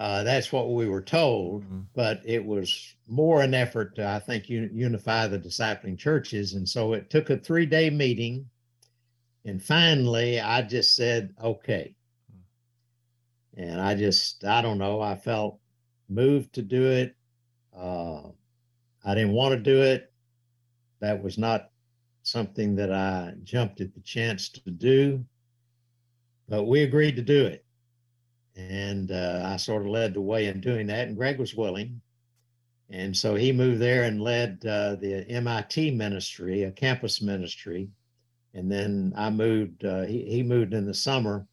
Uh, that's what we were told, Mhm. but it was more an effort to, I think, un- unify the discipling churches. And so it took a three day meeting. And finally, I just said, okay. And I just, I don't know, I felt moved to do it. Uh, I didn't want to do it. That was not something that I jumped at the chance to do, but we agreed to do it. And uh, I sort of led the way in doing that, and Greg was willing. And so he moved there and led uh, the MIT ministry, a campus ministry. And then I moved, uh, he, he moved in the summer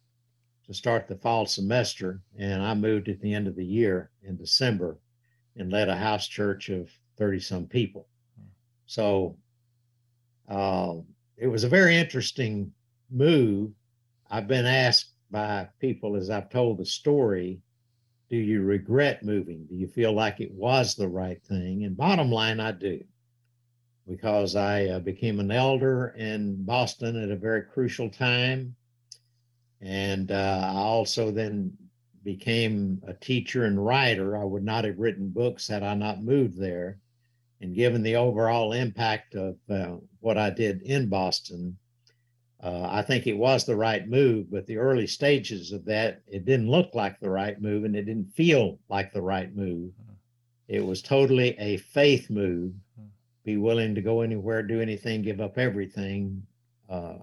to start the fall semester. And I moved at the end of the year in December and led a house church of 30 some people. So uh, it was a very interesting move. I've been asked by people as I've told the story do you regret moving? Do you feel like it was the right thing? And bottom line, I do, because I uh, became an elder in Boston at a very crucial time. And uh, I also then became a teacher and writer. I would not have written books had I not moved there. And given the overall impact of uh, what I did in Boston, uh, I think it was the right move. But the early stages of that, it didn't look like the right move and it didn't feel like the right move. It was totally a faith move. Be willing to go anywhere, do anything, give up everything. Uh,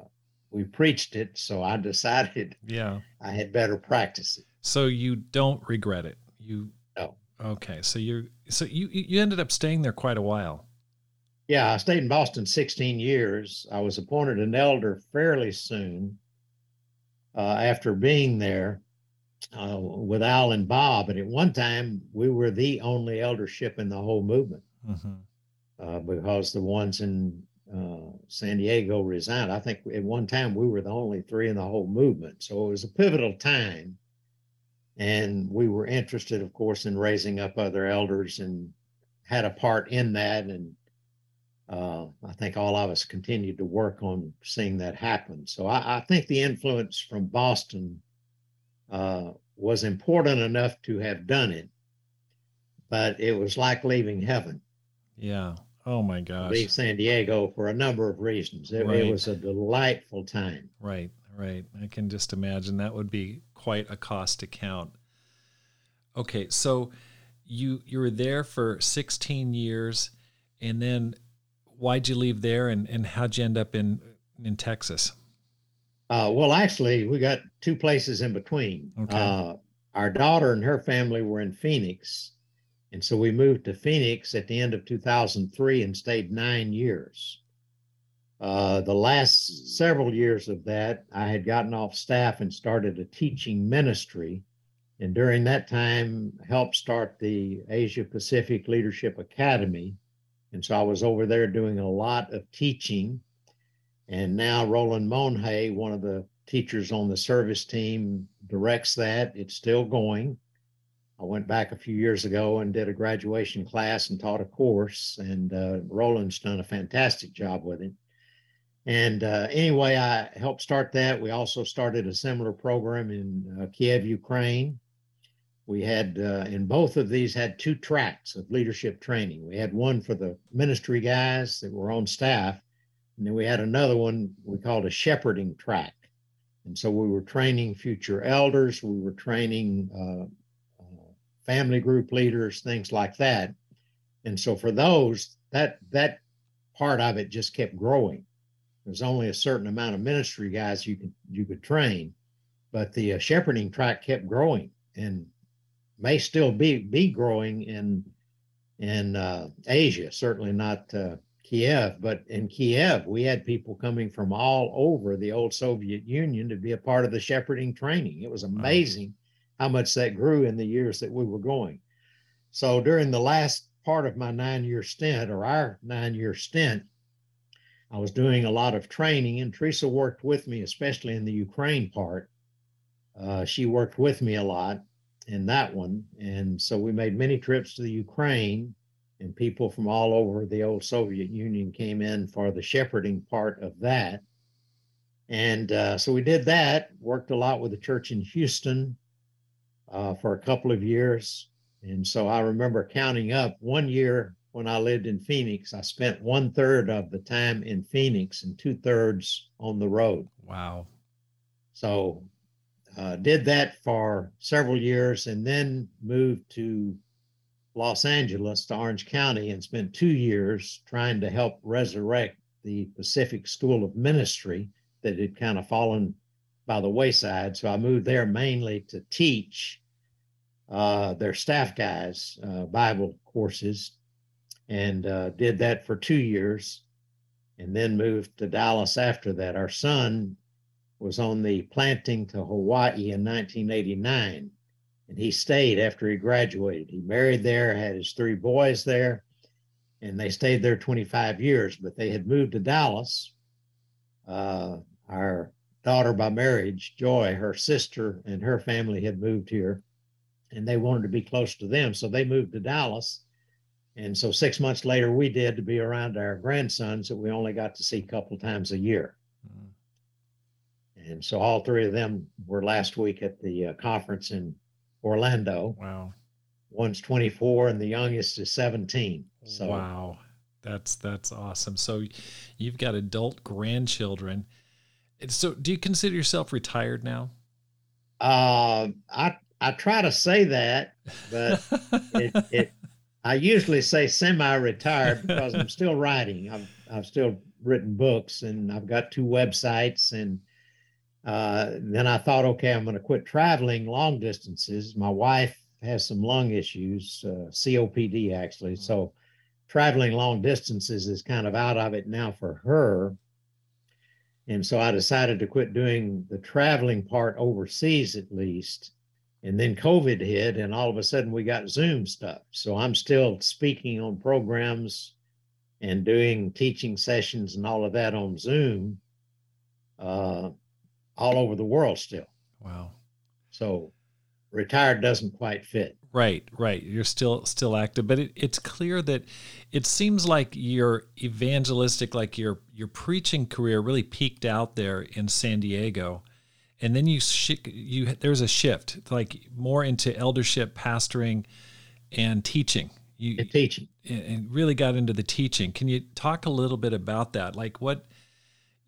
we preached it, so I decided Yeah. I had better practice it. So you don't regret it. You No. Okay. So you so you you ended up staying there quite a while. Yeah, I stayed in Boston 16 years. I was appointed an elder fairly soon uh, after being there uh, with Al and Bob. And at one time, we were the only eldership in the whole movement hmm uh, because the ones in uh, San Diego resigned. I think at one time we were the only three in the whole movement. So it was a pivotal time. And we were interested, of course, in raising up other elders and had a part in that. And uh, I think all of us continued to work on seeing that happen. So I, I think the influence from Boston uh, was important enough to have done it, but it was like leaving heaven Yeah. Oh my gosh. leave San Diego for a number of reasons. It, Right. it was a delightful time. Right, right. I can just imagine that would be quite a cost account. Okay, so you you were there for 16 years and then why'd you leave there and, and how'd you end up in in Texas? Uh, well, actually, we got two places in between. Okay. Uh, our daughter and her family were in Phoenix. And so we moved to Phoenix at the end of 2003 and stayed nine years. Uh, the last several years of that, I had gotten off staff and started a teaching ministry. And during that time, helped start the Asia Pacific Leadership Academy. And so I was over there doing a lot of teaching. And now Roland Monhay, one of the teachers on the service team, directs that. It's still going. I went back a few years ago and did a graduation class and taught a course, and uh, Roland's done a fantastic job with it. And uh, anyway, I helped start that. We also started a similar program in uh, Kiev, Ukraine. We had uh, in both of these had two tracks of leadership training. We had one for the ministry guys that were on staff, and then we had another one we called a shepherding track. And so we were training future elders. We were training uh, family group leaders, things like that. And so for those, that that part of it just kept growing there's only a certain amount of ministry guys you could you could train, but the uh, shepherding track kept growing and may still be be growing in in uh, Asia. Certainly not uh, Kiev, but in Kiev we had people coming from all over the old Soviet Union to be a part of the shepherding training. It was amazing wow. How much that grew in the years that we were going. So during the last part of my nine year stint or our nine year stint, I was doing a lot of training, and Theresa worked with me, especially in the Ukraine part. Uh, she worked with me a lot in that one. And so we made many trips to the Ukraine, and people from all over the old Soviet Union came in for the shepherding part of that. And uh, so we did that, worked a lot with the church in Houston uh, for a couple of years. And so I remember counting up one year when I lived in Phoenix. I spent one third of the time in Phoenix and two thirds on the road. Wow. So uh, did that for several years and then moved to Los Angeles to Orange County and spent two years trying to help resurrect the Pacific School of Ministry that had kind of fallen by the wayside. So I moved there mainly to teach uh, their staff guys uh, Bible courses and uh, did that for two years and then moved to Dallas after that. Our son was on the planting to Hawaii in 1989 and he stayed after he graduated. He married there, had his three boys there, and they stayed there 25 years, but they had moved to Dallas. Uh, our daughter by marriage, Joy, her sister and her family had moved here and they wanted to be close to them. So they moved to Dallas and so six months later, we did to be around our grandsons that we only got to see a couple times a year. Mm. And so all three of them were last week at the uh, conference in Orlando. Wow. One's 24 and the youngest is 17. So wow. That's that's awesome. So you've got adult grandchildren. So do you consider yourself retired now? Uh, I I try to say that, but it, it I usually say semi-retired because I'm still writing. I've I've still written books and I've got two websites and uh, then I thought, okay, I'm going to quit traveling long distances. My wife has some lung issues, uh, COPD actually, so traveling long distances is kind of out of it now for her. And so I decided to quit doing the traveling part overseas at least and then COVID hit, and all of a sudden we got Zoom stuff. So I'm still speaking on programs and doing teaching sessions and all of that on Zoom uh, all over the world still. Wow. So retired doesn't quite fit. Right, right. You're still still active, but it, it's clear that it seems like your evangelistic, like your your preaching career, really peaked out there in San Diego and then you sh- you there's a shift like more into eldership pastoring and teaching. You and teaching. and really got into the teaching. Can you talk a little bit about that? Like what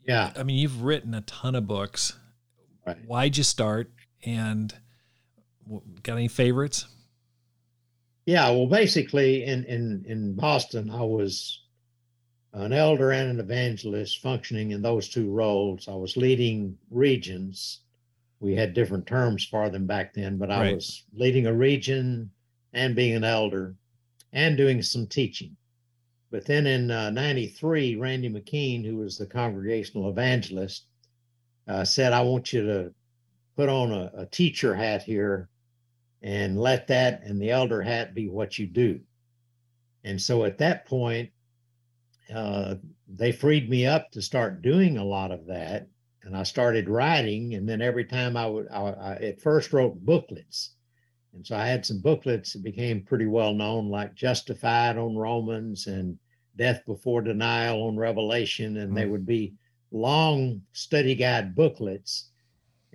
yeah. I mean you've written a ton of books. Right. why'd you start? And got any favorites? Yeah well basically in in in boston i was an elder and an evangelist functioning in those two roles. I was leading regions. We had different terms for them back then, but I right. was leading a region and being an elder and doing some teaching. But then in uh, 93, Randy McKean, who was the congregational evangelist, uh, said, I want you to put on a, a teacher hat here and let that and the elder hat be what you do. And so at that point, uh, they freed me up to start doing a lot of that. And I started writing. And then every time I would, I, I at first wrote booklets. And so I had some booklets that became pretty well known, like Justified on Romans and Death Before Denial on Revelation. And mm-hmm. they would be long study guide booklets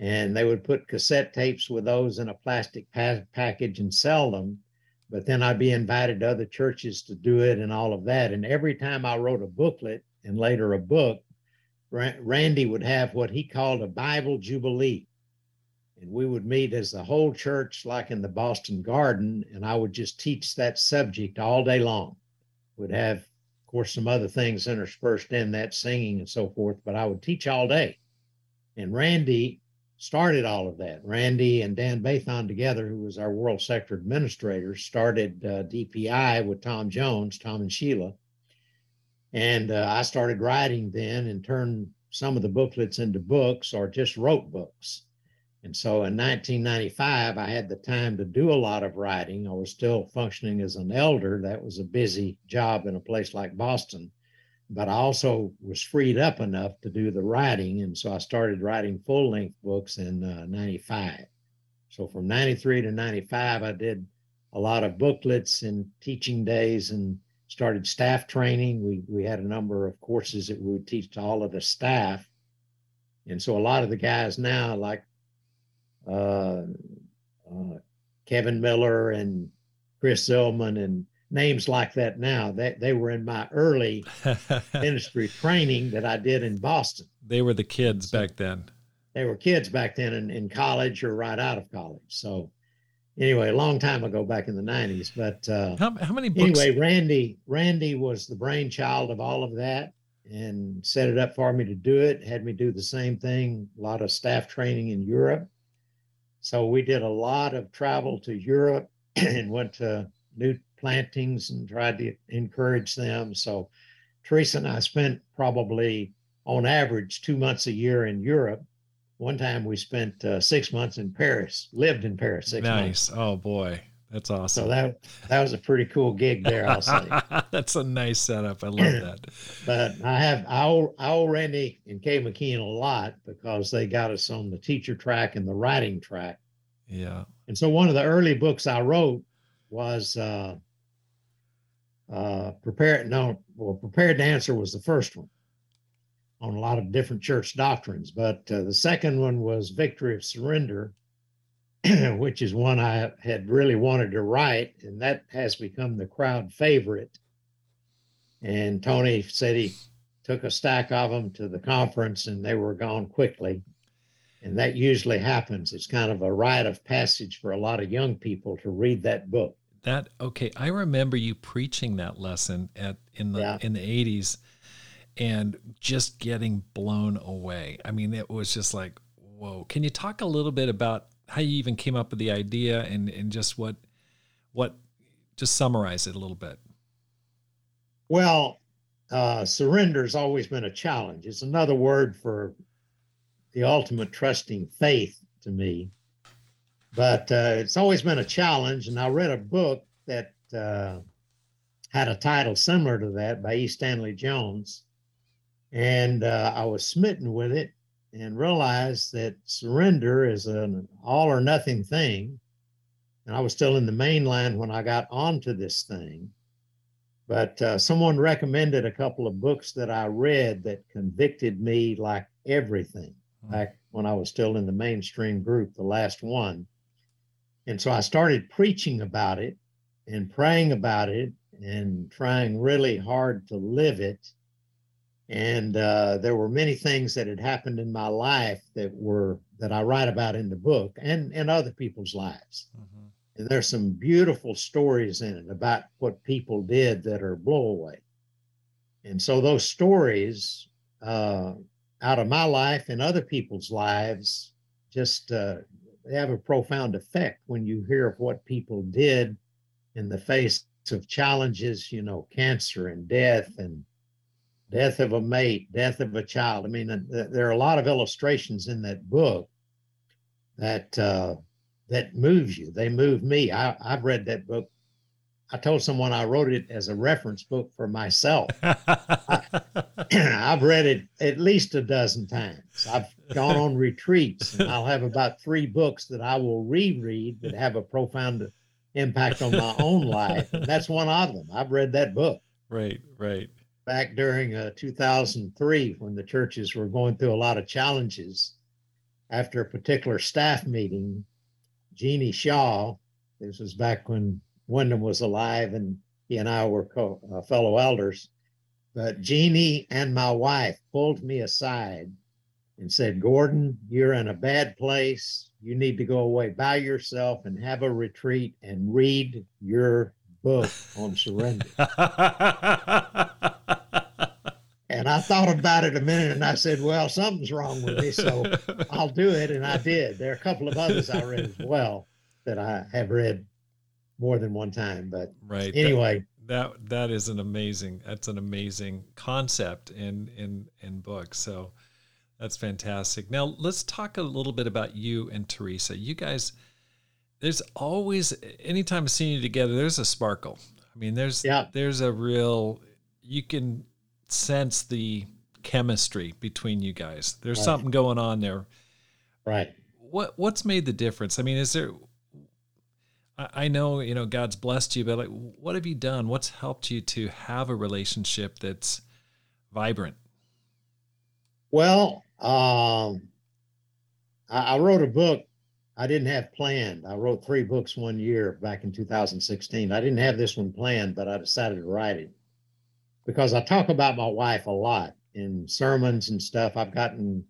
and they would put cassette tapes with those in a plastic pa- package and sell them. But then I'd be invited to other churches to do it and all of that. And every time I wrote a booklet and later a book, Randy would have what he called a Bible Jubilee. And we would meet as the whole church, like in the Boston Garden, and I would just teach that subject all day long. Would have, of course, some other things interspersed in that, singing and so forth, but I would teach all day. And Randy started all of that. Randy and Dan Bathon together, who was our world sector administrator, started uh, DPI with Tom Jones, Tom and Sheila. And uh, I started writing then and turned some of the booklets into books or just wrote books. And so in 1995, I had the time to do a lot of writing. I was still functioning as an elder. That was a busy job in a place like Boston but I also was freed up enough to do the writing. And so I started writing full length books in uh, 95. So from 93 to 95, I did a lot of booklets and teaching days and started staff training. We, we had a number of courses that we would teach to all of the staff. And so a lot of the guys now, like uh, uh, Kevin Miller and Chris Zillman and names like that now. that they were in my early [LAUGHS] ministry training that I did in Boston. They were the kids so back then. They were kids back then in, in college or right out of college. So anyway, a long time ago back in the 90s. But uh, how, how many books? Anyway, Randy, Randy was the brainchild of all of that and set it up for me to do it, had me do the same thing, a lot of staff training in Europe. So we did a lot of travel to Europe [CLEARS THROAT] and went to new plantings and tried to encourage them. So Theresa and I spent probably on average two months a year in Europe. One time we spent uh, six months in Paris, lived in Paris six nice. months. Oh boy. That's awesome. So that that was a pretty cool gig [LAUGHS] there, I'll say. That's a nice setup. I love that. [CLEARS THROAT] but I have I owe, I owe Randy and Kay McKean a lot because they got us on the teacher track and the writing track. Yeah. And so one of the early books I wrote was uh, uh, prepared no well prepared to answer was the first one on a lot of different church doctrines but uh, the second one was victory of surrender [CLEARS THROAT] which is one i had really wanted to write and that has become the crowd favorite. And tony said he took a stack of them to the conference and they were gone quickly. And that usually happens. It's kind of a rite of passage for a lot of young people to read that book. That okay i remember you preaching that lesson at in the yeah. in the 80s and just getting blown away i mean it was just like whoa can you talk a little bit about how you even came up with the idea and and just what what just summarize it a little bit well uh, surrender has always been a challenge it's another word for the ultimate trusting faith to me but uh, it's always been a challenge. And I read a book that uh, had a title similar to that by E. Stanley Jones. And uh, I was smitten with it and realized that surrender is an all or nothing thing. And I was still in the main line when I got onto this thing. But uh, someone recommended a couple of books that I read that convicted me like everything hmm. back when I was still in the mainstream group, the last one. And so I started preaching about it and praying about it and trying really hard to live it. And uh, there were many things that had happened in my life that were that I write about in the book and and other people's lives. Mm-hmm. And there's some beautiful stories in it about what people did that are blowaway. And so those stories uh, out of my life and other people's lives just uh, they have a profound effect when you hear of what people did in the face of challenges, you know, cancer and death and death of a mate, death of a child. I mean, there are a lot of illustrations in that book that uh, that moves you. They move me. I, I've read that book. I told someone I wrote it as a reference book for myself. [LAUGHS] [CLEARS THROAT] I, have read it at least a dozen times. I've gone on retreats, and I'll have about three books that I will reread that have a profound impact on my own life. And that's one of them. I've read that book. Right, right. Back during uh, 2003, when the churches were going through a lot of challenges, after a particular staff meeting, Jeannie Shaw, this was back when Wyndham was alive and he and I were co- uh, fellow elders, but Jeannie and my wife pulled me aside and said, Gordon, you're in a bad place. You need to go away by yourself and have a retreat and read your book on surrender. [LAUGHS] and I thought about it a minute and I said, well, something's wrong with me. So I'll do it. And I did. There are a couple of others I read as well that I have read more than one time. But right. Anyway. That, that that is an amazing that's an amazing concept in in in books. So that's fantastic. Now let's talk a little bit about you and Theresa. You guys, there's always anytime I've seen you together, there's a sparkle. I mean, there's yeah. there's a real you can sense the chemistry between you guys. There's right. something going on there. Right. What what's made the difference? I mean, is there I know, you know, God's blessed you, but like what have you done? What's helped you to have a relationship that's vibrant? Well, um, I, I wrote a book I didn't have planned. I wrote three books one year back in 2016. I didn't have this one planned, but I decided to write it because I talk about my wife a lot in sermons and stuff. I've gotten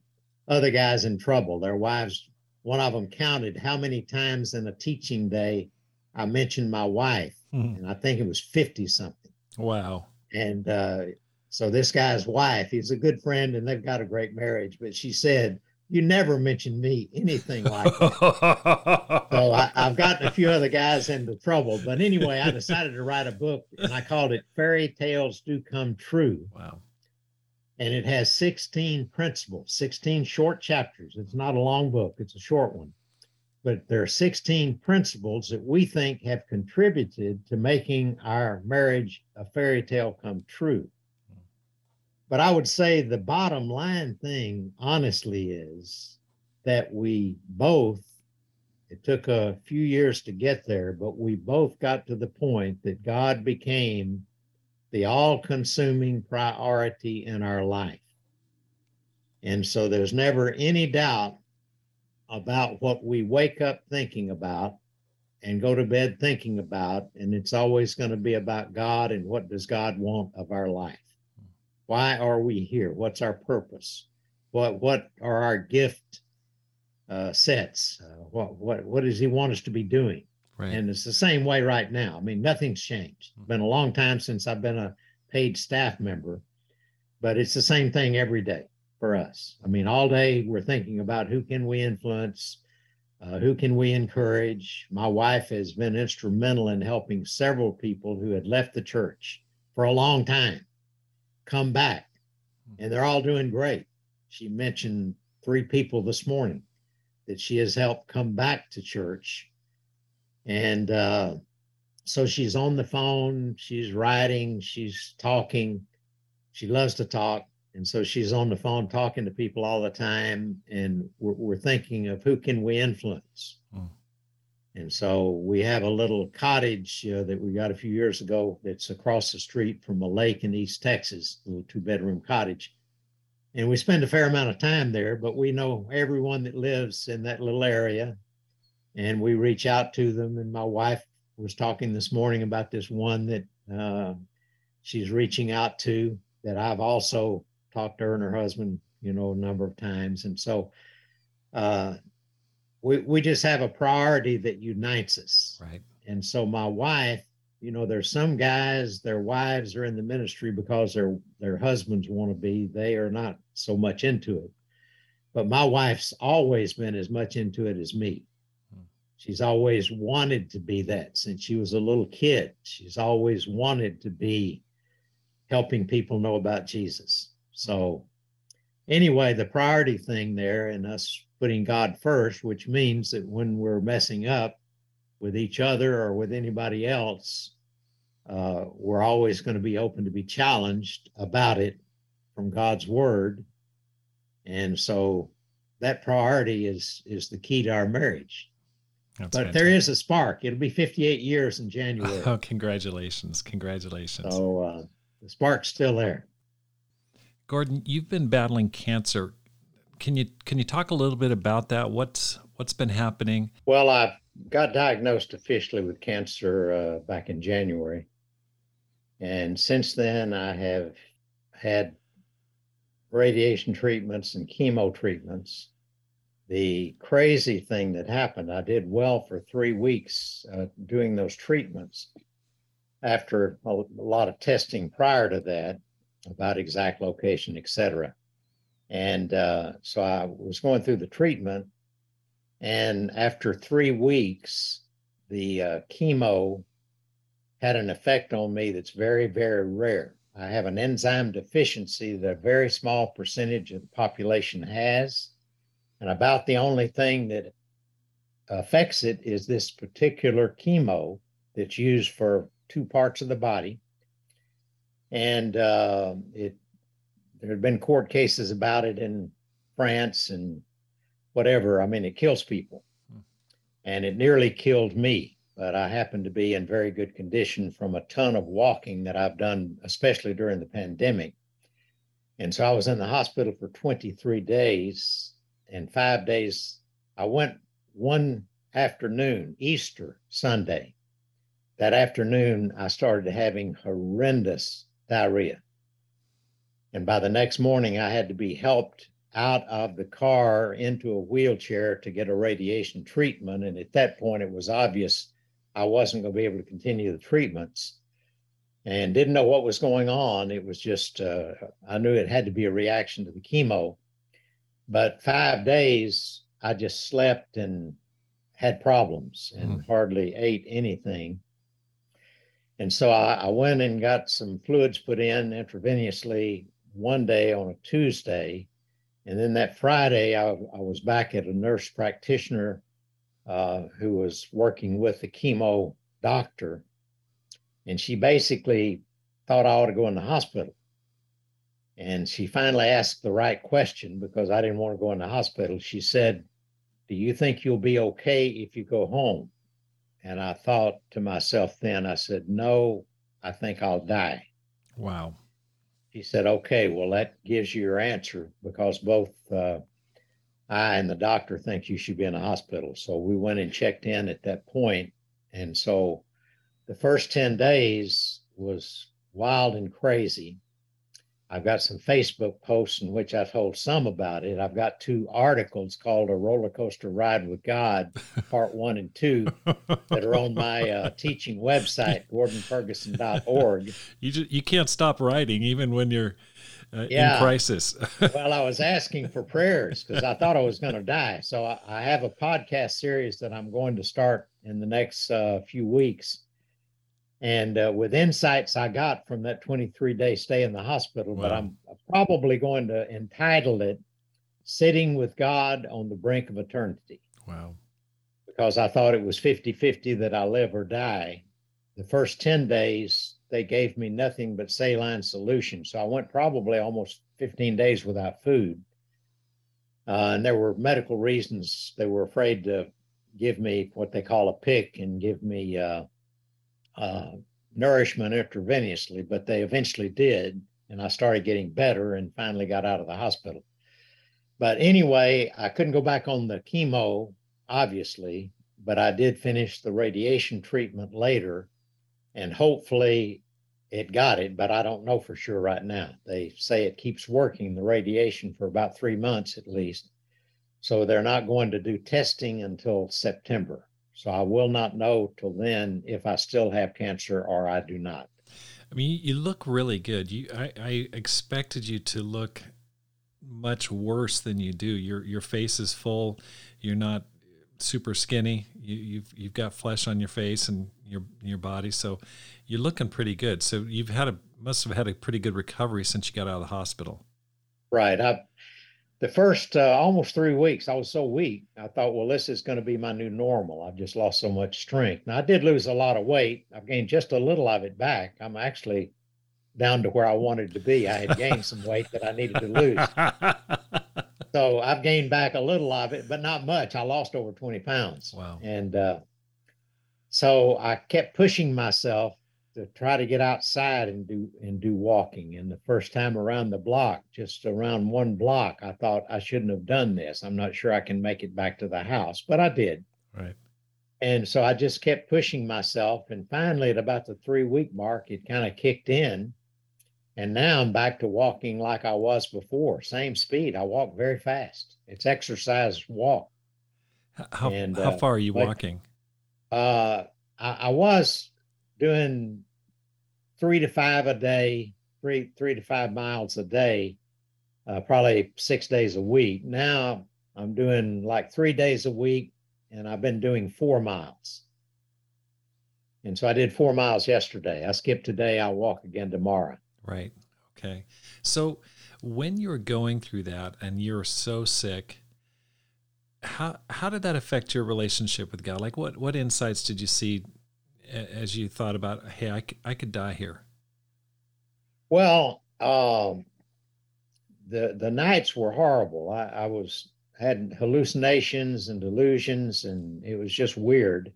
other guys in trouble. Their wives, one of them counted how many times in a teaching day I mentioned my wife, hmm. and I think it was 50 something. Wow. And uh, so this guy's wife, he's a good friend and they've got a great marriage, but she said, you never mentioned me anything like that. [LAUGHS] so I, have gotten a few other guys into trouble. But anyway, I decided to write a book and I called it Fairy Tales Do Come True. Wow. And it has 16 principles, 16 short chapters. It's not a long book, it's a short one. But there are 16 principles that we think have contributed to making our marriage a fairy tale come true. But I would say the bottom line thing, honestly, is that we both, it took a few years to get there, but we both got to the point that God became the all consuming priority in our life. And so there's never any doubt about what we wake up thinking about and go to bed thinking about. And it's always going to be about God and what does God want of our life. Why are we here? What's our purpose? What what are our gift uh, sets? Uh, what what what does He want us to be doing? Right. And it's the same way right now. I mean, nothing's changed. It's been a long time since I've been a paid staff member, but it's the same thing every day for us. I mean, all day we're thinking about who can we influence, uh, who can we encourage. My wife has been instrumental in helping several people who had left the church for a long time come back and they're all doing great. She mentioned three people this morning that she has helped come back to church. And uh, so she's on the phone, she's writing, she's talking. She loves to talk. And so she's on the phone talking to people all the time. And we're, we're thinking of who can we influence? Mm. And so we have a little cottage uh, that we got a few years ago that's across the street from a lake in East Texas, a little two bedroom cottage. And we spend a fair amount of time there, but we know everyone that lives in that little area. And we reach out to them. And my wife was talking this morning about this one that uh, she's reaching out to that I've also talked to her and her husband, you know, a number of times. And so uh, we, we just have a priority that unites us. Right. And so my wife, you know, there's some guys, their wives are in the ministry because their their husbands want to be. They are not so much into it. But my wife's always been as much into it as me. Hmm. She's always wanted to be that since she was a little kid. She's always wanted to be helping people know about Jesus. So, anyway, the priority thing there and us putting God first, which means that when we're messing up with each other or with anybody else, uh, we're always going to be open to be challenged about it from God's word. And so that priority is is the key to our marriage. That's but fantastic. there is a spark. It'll be 58 years in [LAUGHS] January. Oh, congratulations. Congratulations. So uh, the spark's still there. Gordon, you've been battling cancer. Can you can you talk a little bit about that? What's what's been happening? Well, I got diagnosed officially with cancer uh, back in January, and since then I have had radiation treatments and chemo treatments. The crazy thing that happened, I did well for three weeks uh, doing those treatments after a, a lot of testing prior to that about exact location, et cetera. And uh, so I was going through the treatment. And after three weeks, the uh, chemo had an effect on me that's very, very rare. I have an enzyme deficiency that a very small percentage of the population has. And about the only thing that affects it is this particular chemo that's used for two parts of the body. And uh, it there have been court cases about it in France and whatever. I mean, it kills people. Hmm. And it nearly killed me but I happen to be in very good condition from a ton of walking that I've done, especially during the pandemic. And so I was in the hospital for 23 days, and five days I went one afternoon, Easter Sunday. That afternoon, I started having horrendous diarrhea. And by the next morning, I had to be helped out of the car into a wheelchair to get a radiation treatment. And at that point, it was obvious I wasn't going to be able to continue the treatments and didn't know what was going on. It was just, uh, I knew it had to be a reaction to the chemo. But five days, I just slept and had problems and mm. hardly ate anything. And so I, I, went and got some fluids put in intravenously one day on a Tuesday. And then that Friday, I, I was back at a nurse practitioner uh, who was working with the chemo doctor, and she basically thought I ought to go in the hospital. And she finally asked the right question because I didn't want to go in the hospital. She said, Do you think you'll be okay if you go home? And I thought to myself then, I said, No, I think I'll die. Wow. He said, Okay, well, that gives you your answer because both uh, I and the doctor think you should be in a hospital. So we went and checked in at that point. And so the first 10 days was wild and crazy. I've got some Facebook posts in which I've told some about it. I've got two articles called A Roller Coaster Ride with God, part one and two, that are on my uh, teaching website, gordonferguson.org. You, just, you can't stop writing even when you're uh, yeah. in crisis. [LAUGHS] well, I was asking for prayers because I thought I was going to die. So I, I, have a podcast series that I'm going to start in the next uh, few weeks. And uh, with insights I got from that 23 day stay in the hospital, wow. but I'm probably going to entitle it Sitting with God on the Brink of Eternity. Wow. Because I thought it was 50 50 that I live or die. The first 10 days, they gave me nothing but saline solution. So I went probably almost 15 days without food. Uh, and there were medical reasons. They were afraid to give me what they call a PICC and give me uh, uh, nourishment intravenously, but they eventually did. And I started getting better and finally got out of the hospital. But anyway, I couldn't go back on the chemo, obviously, but I did finish the radiation treatment later and hopefully it got it, but I don't know for sure right now. They say it keeps working, the radiation, for about three months at least. So they're not going to do testing until September. So I will not know till then if I still have cancer or I do not. I mean, you look really good. You, I, I expected you to look much worse than you do. Your your face is full. You're not super skinny. You, you've you've got flesh on your face and your your body, so you're looking pretty good. So you've had a must have had a pretty good recovery since you got out of the hospital. Right. I, the first uh, almost three weeks, I was so weak. I thought, well, this is going to be my new normal. I've just lost so much strength. Now I did lose a lot of weight. I've gained just a little of it back. I'm actually down to where I wanted to be. I had gained some weight that I needed to lose. [LAUGHS] so I've gained back a little of it, but not much. I lost over 20 pounds. Wow. And uh, so I kept pushing myself to try to get outside and do and do walking. And the first time around the block, just around one block, I thought I shouldn't have done this. I'm not sure I can make it back to the house, but I did. Right. And so I just kept pushing myself. And finally, at about the three week mark, it kind of kicked in. And now I'm back to walking like I was before, same speed. I walk very fast. It's exercise walk. How, and, how uh, far are you like, walking? Uh, I, I, was doing three to five a day, three three to five miles a day, uh, probably six days a week. Now I'm doing like three days a week, and I've been doing four miles. And so I did four miles yesterday. I skipped today. I'll walk again tomorrow. Right. Okay. So when you're going through that and you're so sick, how how did that affect your relationship with God? Like what what insights did you see as you thought about, hey, I, I could die here? Well, um, the the nights were horrible. I, I was had hallucinations and delusions, and it was just weird.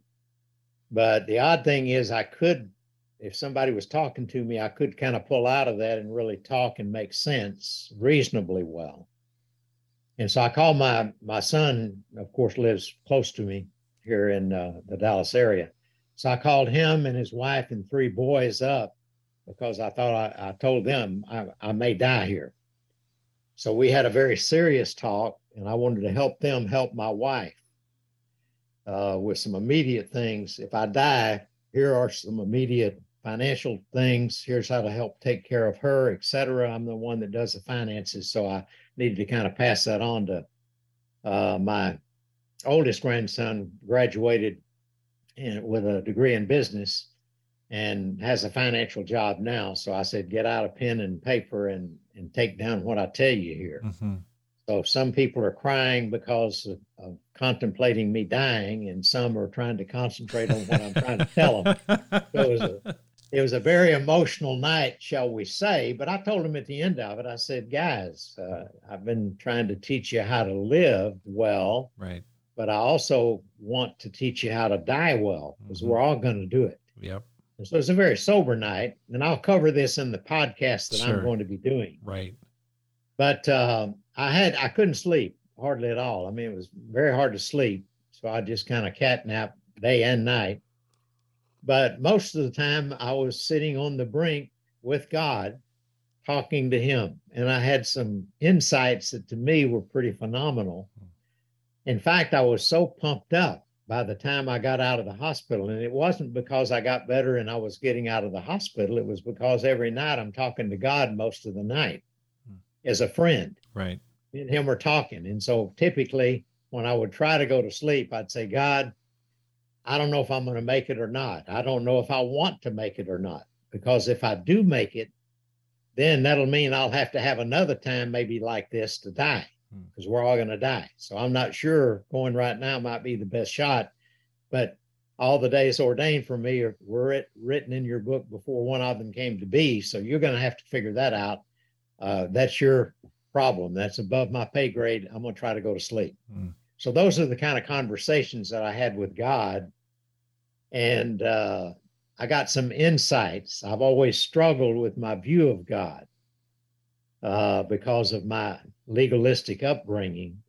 But the odd thing is, I could if somebody was talking to me, I could kind of pull out of that and really talk and make sense reasonably well. And so I called my my son, of course, lives close to me here in uh, the Dallas area. So I called him and his wife and three boys up because I thought I, I told them I, I may die here. So we had a very serious talk, and I wanted to help them help my wife uh, with some immediate things. If I die, here are some immediate financial things. Here's how to help take care of her, etc. I'm the one that does the finances, so I needed to kind of pass that on to uh, my oldest grandson. Graduated in, with a degree in business and has a financial job now. So I said, get out a pen and paper and and take down what I tell you here. Mm-hmm. So some people are crying because of, of, contemplating me dying, and some are trying to concentrate on what I'm trying to tell them. So it was a it was a very emotional night, shall we say. But I told them at the end of it, I said, guys, uh, I've been trying to teach you how to live well. Right. But I also want to teach you how to die well because mm-hmm. we're all going to do it. Yep. And so it's a very sober night. And I'll cover this in the podcast that sure. I'm going to be doing. Right. But um, I had, I couldn't sleep hardly at all. I mean, it was very hard to sleep. So I just kind of catnap day and night. But most of the time, I was sitting on the brink with God, talking to Him. And I had some insights that to me were pretty phenomenal. In fact, I was so pumped up by the time I got out of the hospital. And it wasn't because I got better and I was getting out of the hospital. It was because every night I'm talking to God most of the night hmm. as a friend. Right. Me and him were talking. And so typically, when I would try to go to sleep, I'd say, God, I don't know if I'm going to make it or not. I don't know if I want to make it or not. Because if I do make it, then that'll mean I'll have to have another time maybe like this to die because hmm. we're all going to die. So I'm not sure going right now might be the best shot, but all the days ordained for me are, were written in your book before one of them came to be. So you're going to have to figure that out. Uh, that's your problem. That's above my pay grade. I'm going to try to go to sleep. Mm. So those are the kind of conversations that I had with God. And uh, I got some insights. I've always struggled with my view of God uh, because of my legalistic upbringing.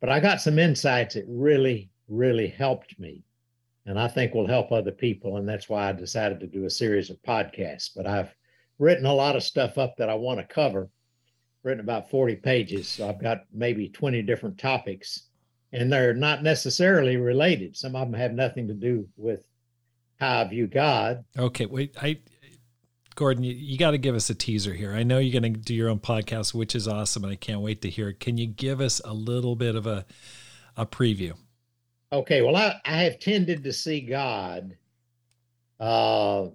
But I got some insights that really, really helped me. And I think will help other people. And that's why I decided to do a series of podcasts. But I've written a lot of stuff up that I want to cover, written about 40 pages. So I've got maybe 20 different topics and they're not necessarily related. Some of them have nothing to do with how I view God. Okay, wait, I Gordon, you, you got to give us a teaser here. I know you're going to do your own podcast, which is awesome, and I can't wait to hear it. Can you give us a little bit of a a preview? Okay, well, I, I have tended to see God uh,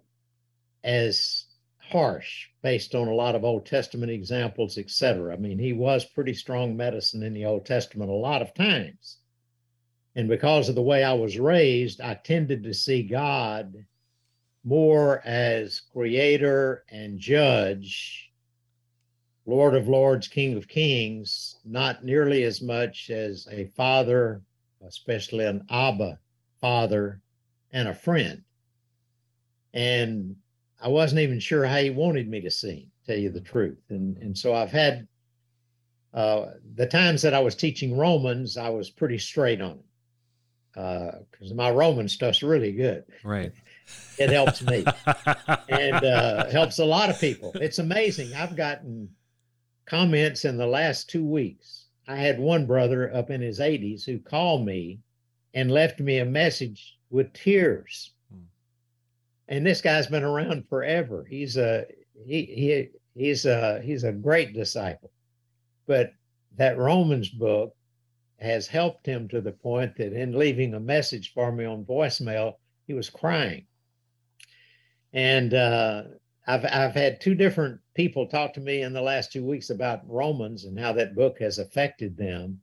as harsh based on a lot of Old Testament examples, etc. I mean, he was pretty strong medicine in the Old Testament a lot of times. And because of the way I was raised, I tended to see God more as creator and judge, Lord of Lords, King of Kings, not nearly as much as a father, especially an Abba father and a friend. And I wasn't even sure how he wanted me to sing, tell you the truth. And and so I've had uh, the times that I was teaching Romans, I was pretty straight on it because uh, my Roman stuff's really good. Right. it helps me [LAUGHS] and uh, helps a lot of people. It's amazing. I've gotten comments in the last two weeks. I had one brother up in his 80s who called me and left me a message with tears. Hmm. And this guy's been around forever. He's a he he he's a he's a great disciple. But that Romans book has helped him to the point that in leaving a message for me on voicemail, he was crying. And uh, I've I've had two different people talk to me in the last two weeks about Romans and how that book has affected them,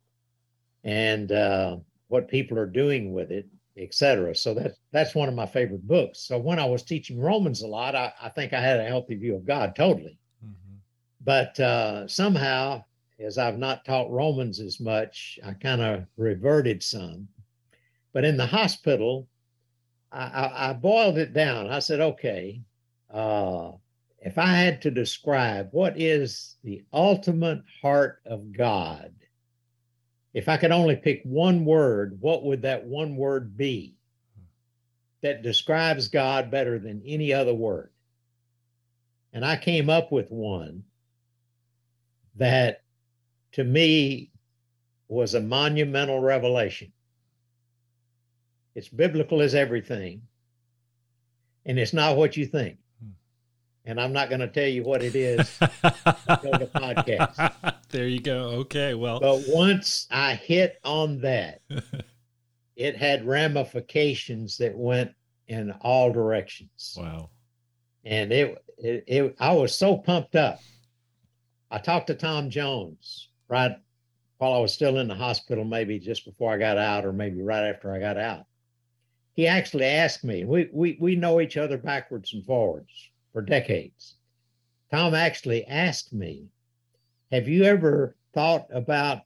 and uh, what people are doing with it, etc. So that's that's one of my favorite books. So when I was teaching Romans a lot, I, I think I had a healthy view of God totally. Mm-hmm. But uh, somehow as I've not taught Romans as much, I kind of reverted some. But in the hospital, I, I, I boiled it down. I said, okay, uh, if I had to describe what is the ultimate heart of God, if I could only pick one word, what would that one word be that describes God better than any other word? And I came up with one that to me was a monumental revelation. It's biblical as everything, and it's not what you think. Hmm. And I'm not going to tell you what it is. [LAUGHS] go to podcast. [LAUGHS] There you go. Okay. Well, but once I hit on that, [LAUGHS] it had ramifications that went in all directions. Wow. And it, it, it I was so pumped up. I talked to Tom Jones, right while I was still in the hospital, maybe just before I got out, or maybe right after I got out. He actually asked me, we, we, we know each other backwards and forwards for decades. Tom actually asked me, Have you ever thought about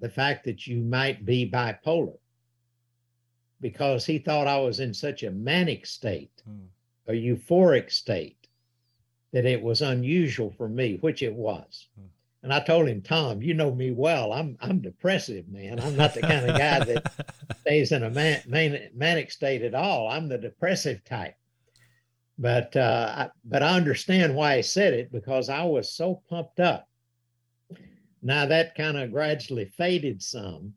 the fact that you might be bipolar? Because he thought I was in such a manic state, hmm. a euphoric state, that it was unusual for me, which it was. Hmm. And I told him, Tom, you know me well. I'm I'm depressive, man. I'm not the kind of guy that [LAUGHS] stays in a man, man, manic state at all. I'm the depressive type. But uh, I, but I understand why he said it because I was so pumped up. Now that kind of gradually faded some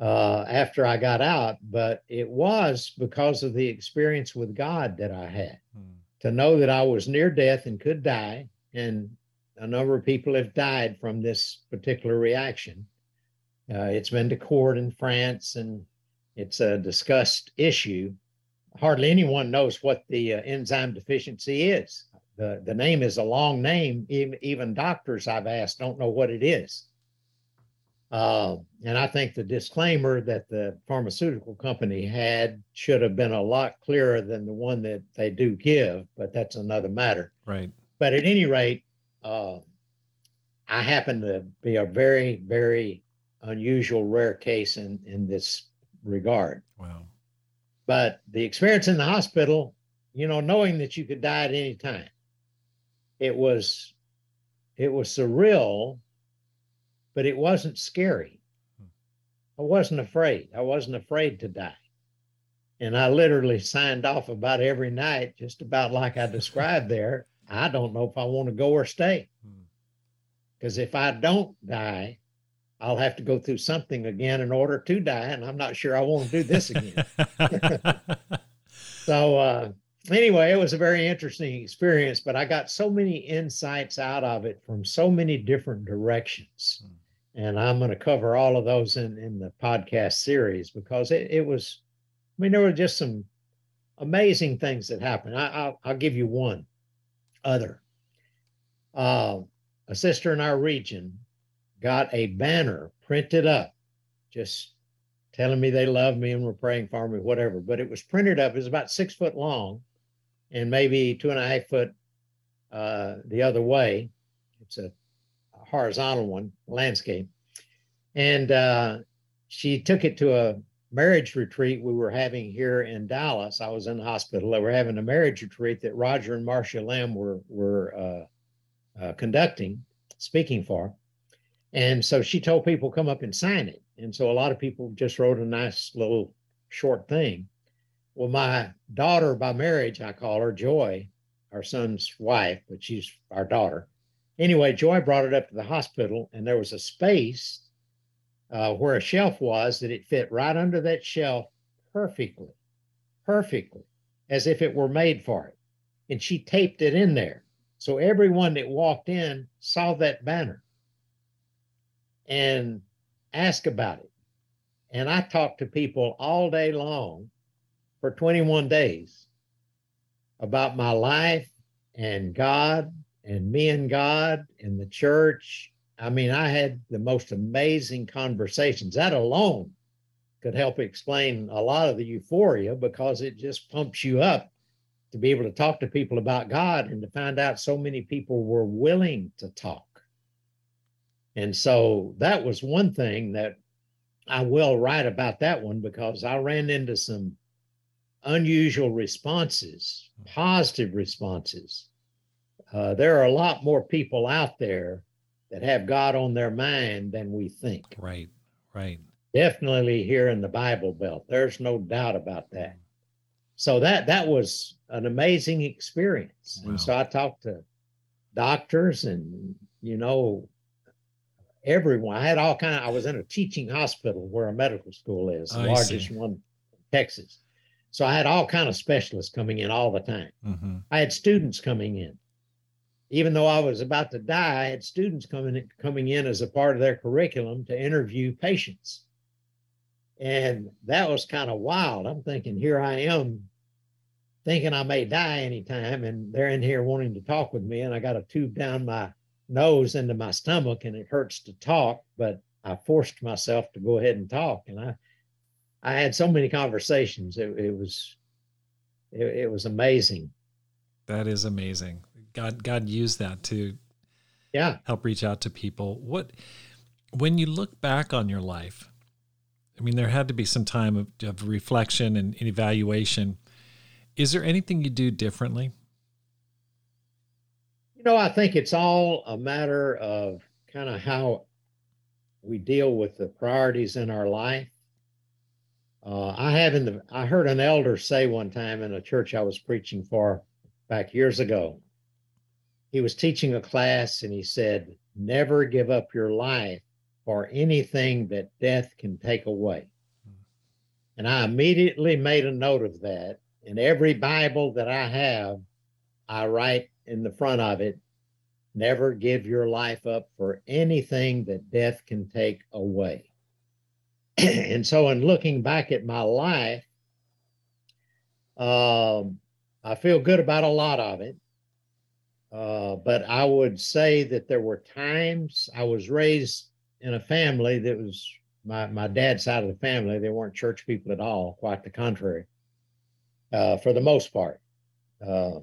uh, after I got out, but it was because of the experience with God that I had. Hmm. To know that I was near death and could die, and a number of people have died from this particular reaction. Uh, it's been to court in France and it's a discussed issue. Hardly anyone knows what the uh, enzyme deficiency is. The, the name is a long name. Even, even doctors I've asked don't know what it is. Uh, and I think the disclaimer that the pharmaceutical company had should have been a lot clearer than the one that they do give, but that's another matter. Right. But at any rate, uh, I happen to be a very, very unusual, rare case in, in this regard. Wow. But the experience in the hospital, you know, knowing that you could die at any time, it was it was surreal, but it wasn't scary. I wasn't afraid. I wasn't afraid to die. And I literally signed off about every night, just about like I described there. I don't know if I want to go or stay. Because hmm. if I don't die, I'll have to go through something again in order to die. And I'm not sure I want to do this again. [LAUGHS] so, uh, anyway, it was a very interesting experience, but I got so many insights out of it from so many different directions. Hmm. And I'm going to cover all of those in, in the podcast series because it, it was, I mean, there were just some amazing things that happened. I, will give you one other. Uh, a sister in our region got a banner printed up, just telling me they love me and were praying for me, whatever. But it was printed up. It was about six foot long and maybe two and a half foot uh, the other way. It's a horizontal one, landscape. And uh, she took it to a marriage retreat we were having here in Dallas. I was in the hospital. They were having a marriage retreat that Roger and Marcia Lamb were were uh, uh, conducting, speaking for. And so she told people come up and sign it. And so a lot of people just wrote a nice little short thing. Well, my daughter by marriage, I call her Joy, our son's wife, but she's our daughter. Anyway, Joy brought it up to the hospital, and there was a space uh, where a shelf was that it fit right under that shelf perfectly, perfectly, as if it were made for it. And she taped it in there. So everyone that walked in saw that banner and asked about it. And I talked to people all day long for 21 days about my life and God and me and God and the church I mean, I had the most amazing conversations. That alone could help explain a lot of the euphoria because it just pumps you up to be able to talk to people about God and to find out so many people were willing to talk. And so that was one thing that I will write about that one because I ran into some unusual responses, positive responses. Uh, there are a lot more people out there that have God on their mind than we think. Right, right. Definitely here in the Bible Belt. There's no doubt about that. So that that was an amazing experience. Wow. And so I talked to doctors and you know everyone. I had all kind of I was in a teaching hospital where a medical school is, the I largest see. one in Texas. So I had all kind of specialists coming in all the time. Mm-hmm. I had students coming in even though I was about to die, I had students coming coming in as a part of their curriculum to interview patients. And that was kind of wild. I'm thinking, here I am thinking I may die anytime, and they're in here wanting to talk with me, and I got a tube down my nose into my stomach, and it hurts to talk, but I forced myself to go ahead and talk. And I I had so many conversations. It, it was it, it was amazing. That is amazing. God God used that to yeah help reach out to people. What when you look back on your life, I mean, there had to be some time of, of reflection and, and evaluation. Is there anything you do differently? You know, I think it's all a matter of kind of how we deal with the priorities in our life. Uh, I have in the I heard an elder say one time in a church I was preaching for back years ago he was teaching a class and he said, Never give up your life for anything that death can take away. And I immediately made a note of that. In every Bible that I have, I write in the front of it, never give your life up for anything that death can take away. [CLEARS THROAT] and so, in looking back at my life, um, I feel good about a lot of it. Uh, but I would say that there were times I was raised in a family that was my, my dad's side of the family. They weren't church people at all, quite the contrary, uh, for the most part. Uh,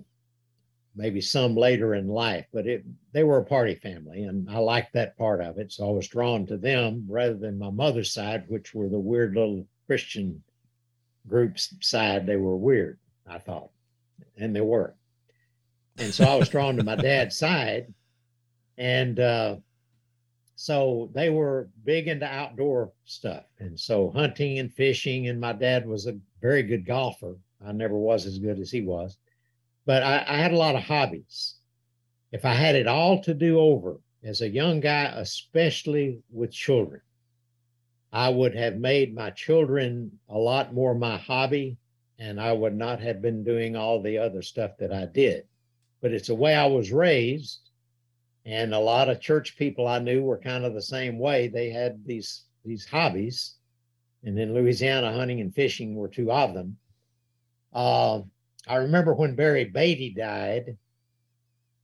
maybe some later in life, but it they were a party family, and I liked that part of it. So I was drawn to them rather than my mother's side, which were the weird little Christian groups side. They were weird, I thought, and they were and so I was drawn to my dad's side, and uh, so they were big into outdoor stuff, and so hunting and fishing. And my dad was a very good golfer. I never was as good as he was, but I, I had a lot of hobbies. If I had it all to do over as a young guy, especially with children, I would have made my children a lot more my hobby, and I would not have been doing all the other stuff that I did but it's the way I was raised. And a lot of church people I knew were kind of the same way. They had these these hobbies. And in Louisiana, hunting and fishing were two of them. Uh, I remember when Barry Beatty died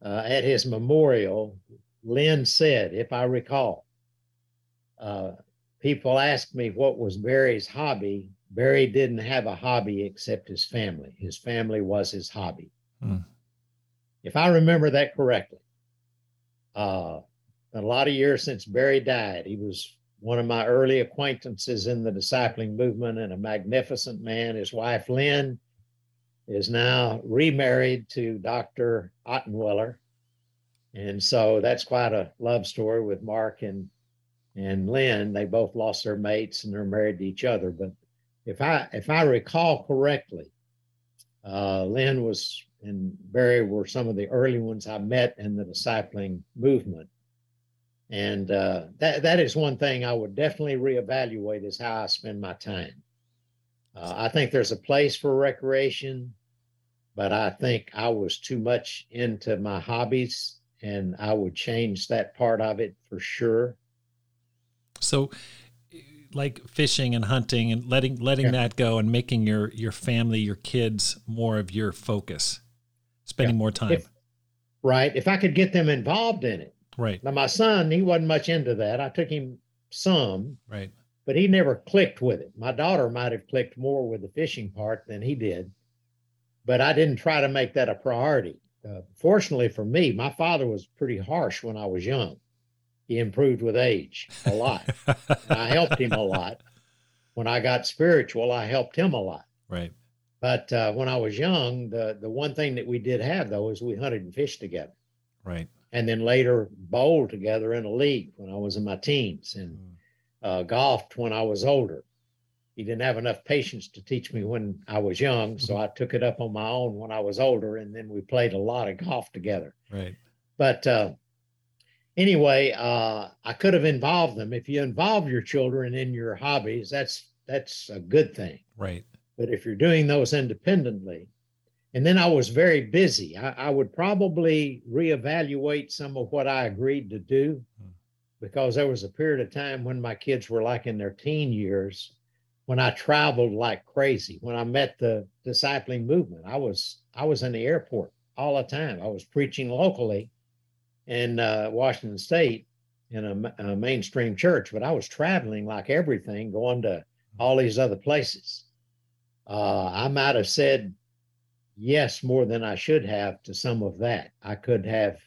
uh, at his memorial, Lynn said, if I recall, uh, people asked me what was Barry's hobby. Barry didn't have a hobby except his family. His family was his hobby. Hmm. If I remember that correctly, uh, a lot of years since Barry died, he was one of my early acquaintances in the discipling movement and a magnificent man. His wife, Lynn, is now remarried to Dr. Ottenweller. And so that's quite a love story with Mark and and Lynn. They both lost their mates and they're married to each other. But if I if I recall correctly, uh, Lynn was and Barry were some of the early ones I met in the discipling movement. And uh, that that is one thing I would definitely reevaluate is how I spend my time. Uh, I think there's a place for recreation, but I think I was too much into my hobbies, and I would change that part of it for sure. So, like fishing and hunting and letting letting yeah. that go and making your your family, your kids more of your focus, spending yeah. more time. If, right. If I could get them involved in it. Right. Now my son, he wasn't much into that. I took him some. Right. But he never clicked with it. My daughter might have clicked more with the fishing part than he did. But I didn't try to make that a priority. Uh, fortunately for me, my father was pretty harsh when I was young he improved with age a lot. [LAUGHS] I helped him a lot. When I got spiritual, I helped him a lot. Right. But uh, when I was young, the the one thing that we did have though is we hunted and fished together. Right. And then later bowled together in a league when I was in my teens and mm. uh, golfed when I was older. He didn't have enough patience to teach me when I was young, so mm-hmm. I took it up on my own when I was older, and then we played a lot of golf together. Right. But uh, anyway, uh, I could have involved them. If you involve your children in your hobbies, that's that's a good thing. Right. But if you're doing those independently, and then I was very busy, I, I would probably reevaluate some of what I agreed to do because there was a period of time when my kids were like in their teen years when I traveled like crazy. When I met the discipling movement, I was I was in the airport all the time. I was preaching locally in uh, Washington State in a, a, mainstream church, but I was traveling like everything, going to all these other places. Uh, I might have said yes more than I should have to some of that. I could have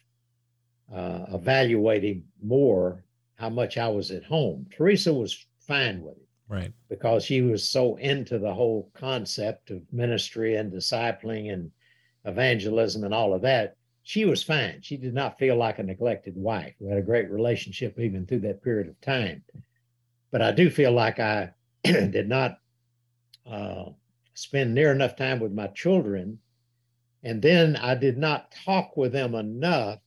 uh, evaluated more how much I was at home. Theresa was fine with it. Right. Because she was so into the whole concept of ministry and discipling and evangelism and all of that she was fine. She did not feel like a neglected wife. We had a great relationship even through that period of time. But I do feel like I [CLEARS THROAT] did not uh, spend near enough time with my children. And then I did not talk with them enough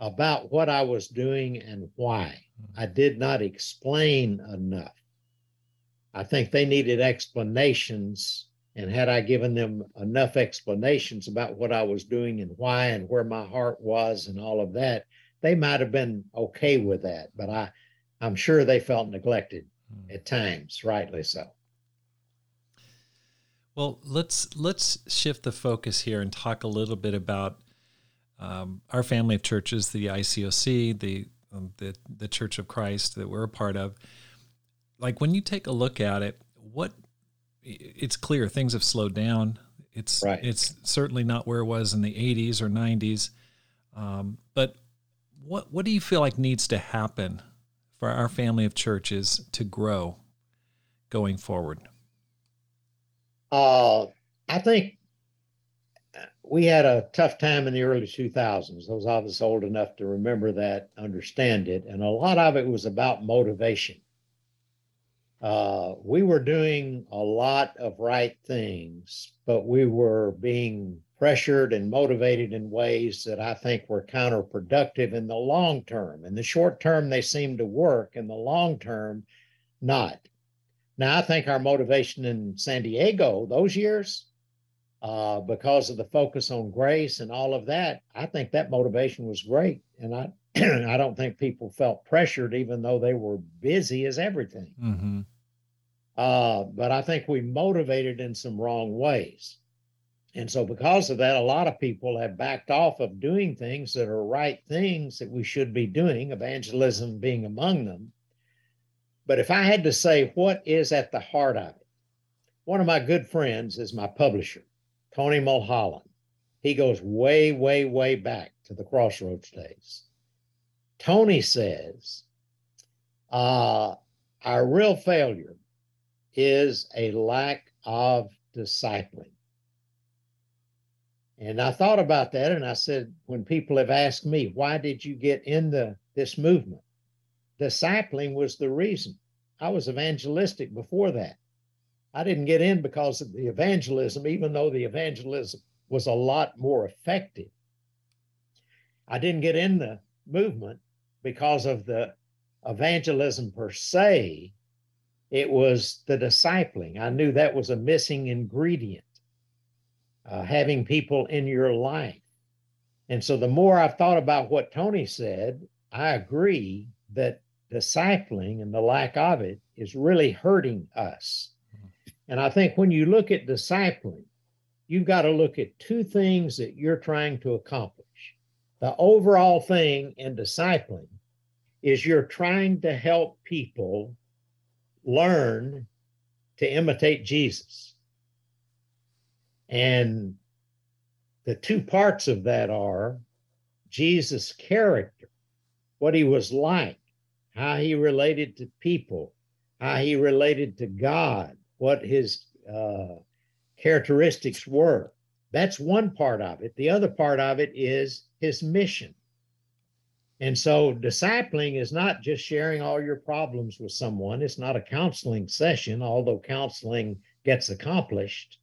about what I was doing and why. Hmm. I did not explain enough. I think they needed explanations and had I given them enough explanations about what I was doing and why and where my heart was and all of that, they might have been okay with that. But I, I'm sure they felt neglected hmm. at times, rightly so. Well, let's let's shift the focus here and talk a little bit about um, our family of churches, the ICOC, the um, the the Church of Christ that we're a part of. Like when you take a look at it, what it's clear things have slowed down. It's right. it's certainly not where it was in the 80s or 90s. Um, but what what do you feel like needs to happen for our family of churches to grow going forward? Uh, I think we had a tough time in the early 2000s. Those of us old enough to remember that understand it, and a lot of it was about motivation uh, we were doing a lot of right things, but we were being pressured and motivated in ways that I think were counterproductive in the long term. In the short term, they seemed to work. In the long term, not. Now, I think our motivation in San Diego those years uh, because of the focus on grace and all of that, I think that motivation was great. And I, [CLEARS THROAT] I don't think people felt pressured, even though they were busy as everything. Mm-hmm. Uh, but I think we motivated in some wrong ways. And so, because of that, a lot of people have backed off of doing things that are right things that we should be doing, evangelism being among them. But if I had to say what is at the heart of it, one of my good friends is my publisher. Toney Mulhollan. He goes way, way, way back to the Crossroads days. Toney says, uh, our real failure is a lack of discipling. And I thought about that and I said, when people have asked me, why did you get into this movement? Discipling was the reason. I was evangelistic before that. I didn't get in because of the evangelism, even though the evangelism was a lot more effective. I didn't get in the movement because of the evangelism per se. It was the discipling. I knew that was a missing ingredient, uh, having people in your life. And so the more I've thought about what Toney said, I agree that discipling and the lack of it is really hurting us. Mm-hmm. And I think when you look at discipling, you've got to look at two things that you're trying to accomplish. The overall thing in discipling is you're trying to help people learn to imitate Jesus. And the two parts of that are Jesus' character, what he was like, how he related to people, how he related to God, what his uh, characteristics were. That's one part of it. The other part of it is his mission. And so, discipling is not just sharing all your problems with someone. It's not a counseling session, although counseling gets accomplished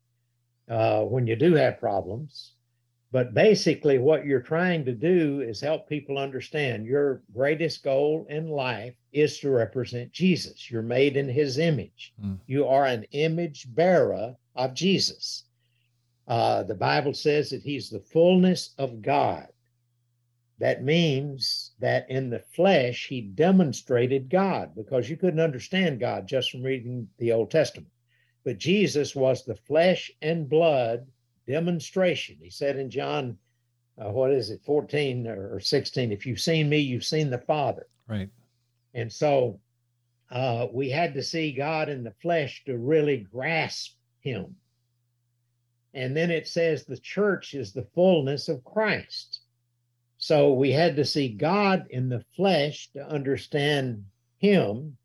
uh, when you do have problems. But basically, what you're trying to do is help people understand your greatest goal in life is to represent Jesus. You're made in his image. Mm. You are an image bearer of Jesus. Uh, the Bible says that he's the fullness of God. That means that in the flesh, he demonstrated God because you couldn't understand God just from reading the Old Testament. But Jesus was the flesh and blood demonstration. He said in John, uh, what is it, 14 or 16, if you've seen me, you've seen the Father. Right. And so uh, we had to see God in the flesh to really grasp him. And then it says the church is the fullness of Christ. So we had to see God in the flesh to understand him.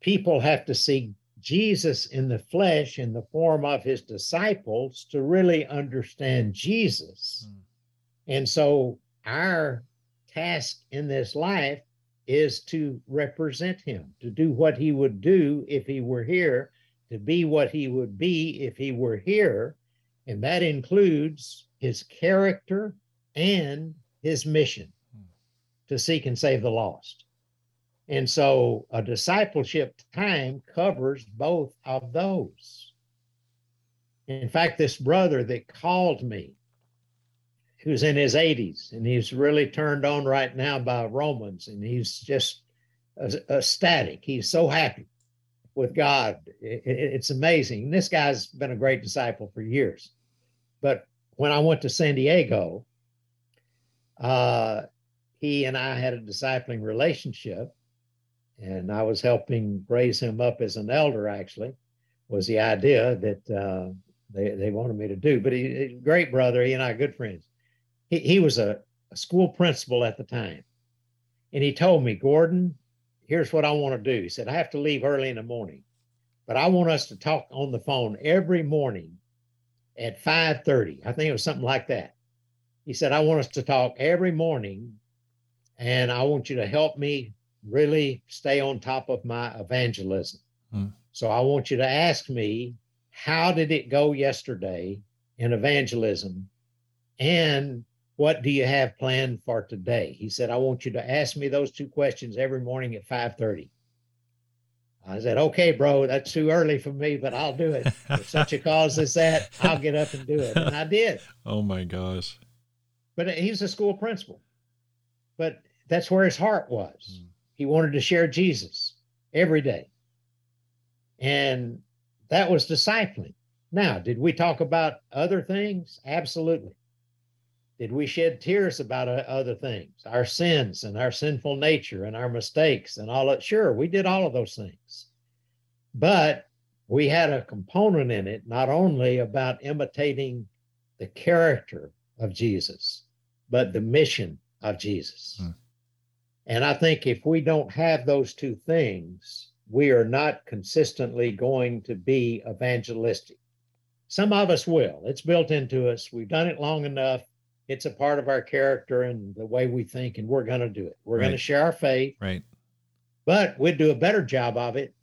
People have to see Jesus in the flesh, in the form of his disciples, to really understand Jesus. Mm. And so our task in this life is to represent him, to do what he would do if he were here, to be what he would be if he were here. And that includes his character and his mission hmm. to seek and save the lost. And so a discipleship time covers both of those. In fact, this brother that called me, who's in his 80s, and he's really turned on right now by Romans, and he's just ecstatic. He's so happy with God. It's amazing. This guy's been a great disciple for years. But when I went to San Diego, uh, he and I had a discipling relationship and I was helping raise him up as an elder. Actually, was the idea that uh, they they wanted me to do. But he, great brother, he and I good friends. He he was a, a school principal at the time, and he told me, Gordon, here's what I want to do. He said I have to leave early in the morning, but I want us to talk on the phone every morning at 5:30. I think it was something like that. He said I want us to talk every morning, and I want you to help me really stay on top of my evangelism. Hmm. So I want you to ask me, how did it go yesterday in evangelism? And what do you have planned for today? He said, I want you to ask me those two questions every morning at 5:30. I said, okay, bro, that's too early for me, but I'll do it. [LAUGHS] For such a cause as that, I'll get up and do it. And I did. Oh my gosh. But he's a school principal. But that's where his heart was. Mm. He wanted to share Jesus every day. And that was discipling. Now, did we talk about other things? Absolutely. Did we shed tears about uh, other things, our sins and our sinful nature and our mistakes and all that? Sure, we did all of those things. But we had a component in it, not only about imitating the character of Jesus, but the mission of Jesus. Hmm. And I think if we don't have those two things, we are not consistently going to be evangelistic. Some of us will. It's built into us. We've done it long enough it's a part of our character and the way we think, and we're going to do it. We're right. going to share our faith. Right. But we'd do a better job of it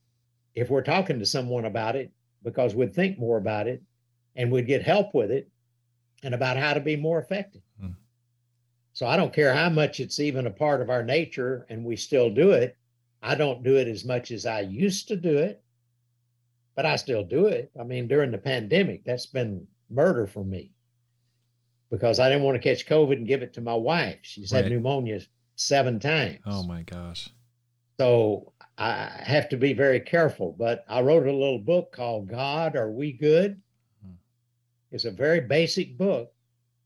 if we're talking to someone about it because we'd think more about it and we'd get help with it and about how to be more effective. Hmm. So I don't care how much it's even a part of our nature and we still do it. I don't do it as much as I used to do it, but I still do it. I mean, during the pandemic, that's been murder for me because I didn't want to catch COVID and give it to my wife. She's right. had pneumonia seven times. Oh my gosh. So I have to be very careful. But I wrote a little book called God, Are We Good? Hmm. It's a very basic book,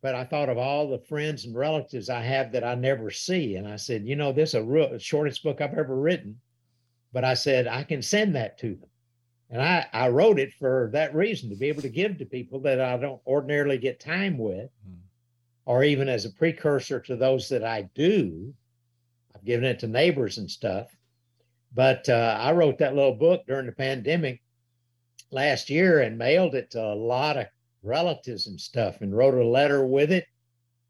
but I thought of all the friends and relatives I have that I never see. And I said, you know, this is a real shortest book I've ever written. But I said, I can send that to them. And I, I wrote it for that reason to be able to give to people that I don't ordinarily get time with, mm. or even as a precursor to those that I do. I've given it to neighbors and stuff. But uh, I wrote that little book during the pandemic last year and mailed it to a lot of relatives and stuff and wrote a letter with it,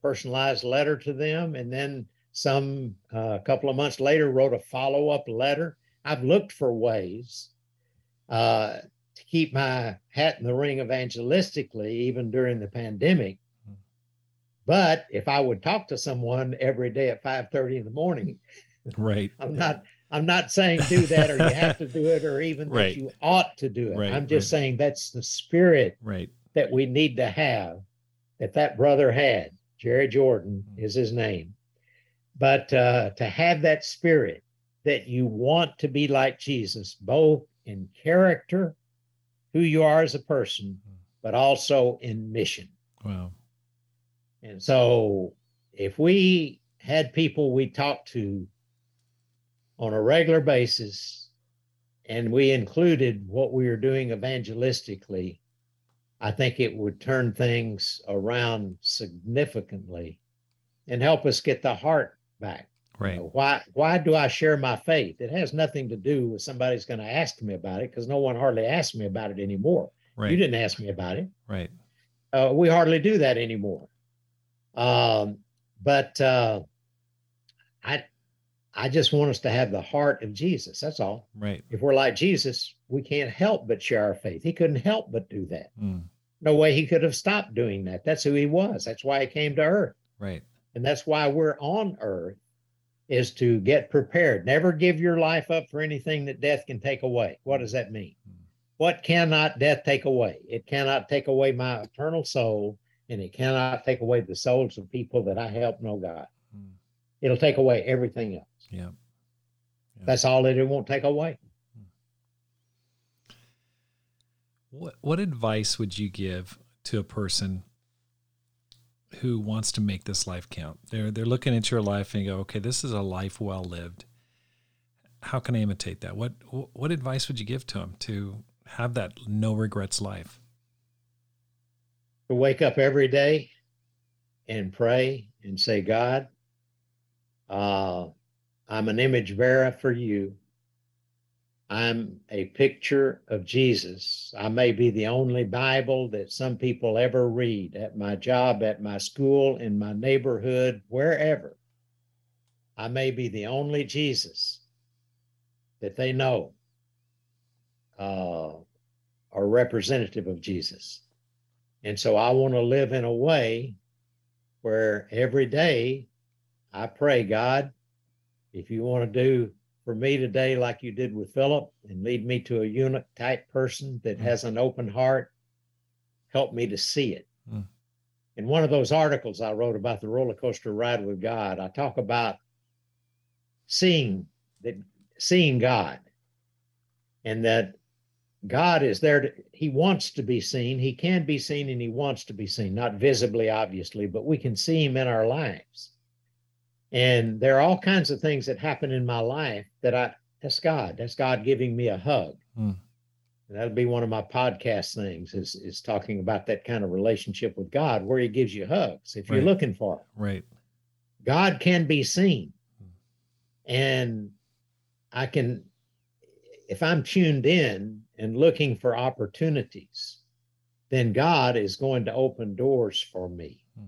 personalized letter to them. And then some, uh, a couple of months later, wrote a follow up letter. I've looked for ways uh, to keep my hat in the ring evangelistically, even during the pandemic. Hmm. But if I would talk to someone every day at 5:30 in the morning, right. [LAUGHS] I'm not I'm not saying do that or you have to do it or even right. that you ought to do it. Right, I'm just right. saying that's the spirit right. That we need to have that that brother had. Jerry Jordan mm-hmm. is his name. But uh, to have that spirit that you want to be like Jesus, both in character, who you are as a person, hmm. but also in mission. Wow. And so if we had people we talked to on a regular basis and we included what we were doing evangelistically, I think it would turn things around significantly and help us get the heart back. Right. You know, why why do I share my faith? It has nothing to do with somebody's going to ask me about it because no one hardly asks me about it anymore. Right. You didn't ask me about it. Right. Uh, we hardly do that anymore. Um, but uh, I I just want us to have the heart of Jesus. That's all. Right. If we're like Jesus, we can't help but share our faith. He couldn't help but do that. Mm. No way he could have stopped doing that. That's who he was. That's why he came to earth. Right. And that's why we're on earth is to get prepared. Never give your life up for anything that death can take away. What does that mean? What cannot death take away? It cannot take away my eternal soul, and it cannot take away the souls of people that I help know God. Hmm. It'll take away everything else. Yeah. yeah. That's all that it won't take away. What what advice would you give to a person who wants to make this life count. They're they're looking at your life and go, okay, this is a life well lived. How can I imitate that? What what advice would you give to them to have that no regrets life? To wake up every day and pray and say, God, uh, I'm an image bearer for you. I'm a picture of Jesus. I may be the only Bible that some people ever read at my job, at my school, in my neighborhood, wherever. I may be the only Jesus that they know uh, or representative of Jesus. And so I want to live in a way where every day I pray, God, if you want to do for me today, like you did with Philip, and lead me to a eunuch type person that mm. has an open heart. Help me to see it. Mm. In one of those articles I wrote about the roller coaster ride with God, I talk about seeing that seeing God and that God is there to, he wants to be seen. He can be seen and he wants to be seen, not visibly, obviously, but we can see him in our lives. And there are all kinds of things that happen in my life that I, that's God. That's God giving me a hug. Mm. that'll be one of my podcast things is, is talking about that kind of relationship with God where he gives you hugs if right. you're looking for it. Right. God can be seen. Hmm. And I can, if I'm tuned in, and looking for opportunities, then God is going to open doors for me. Hmm.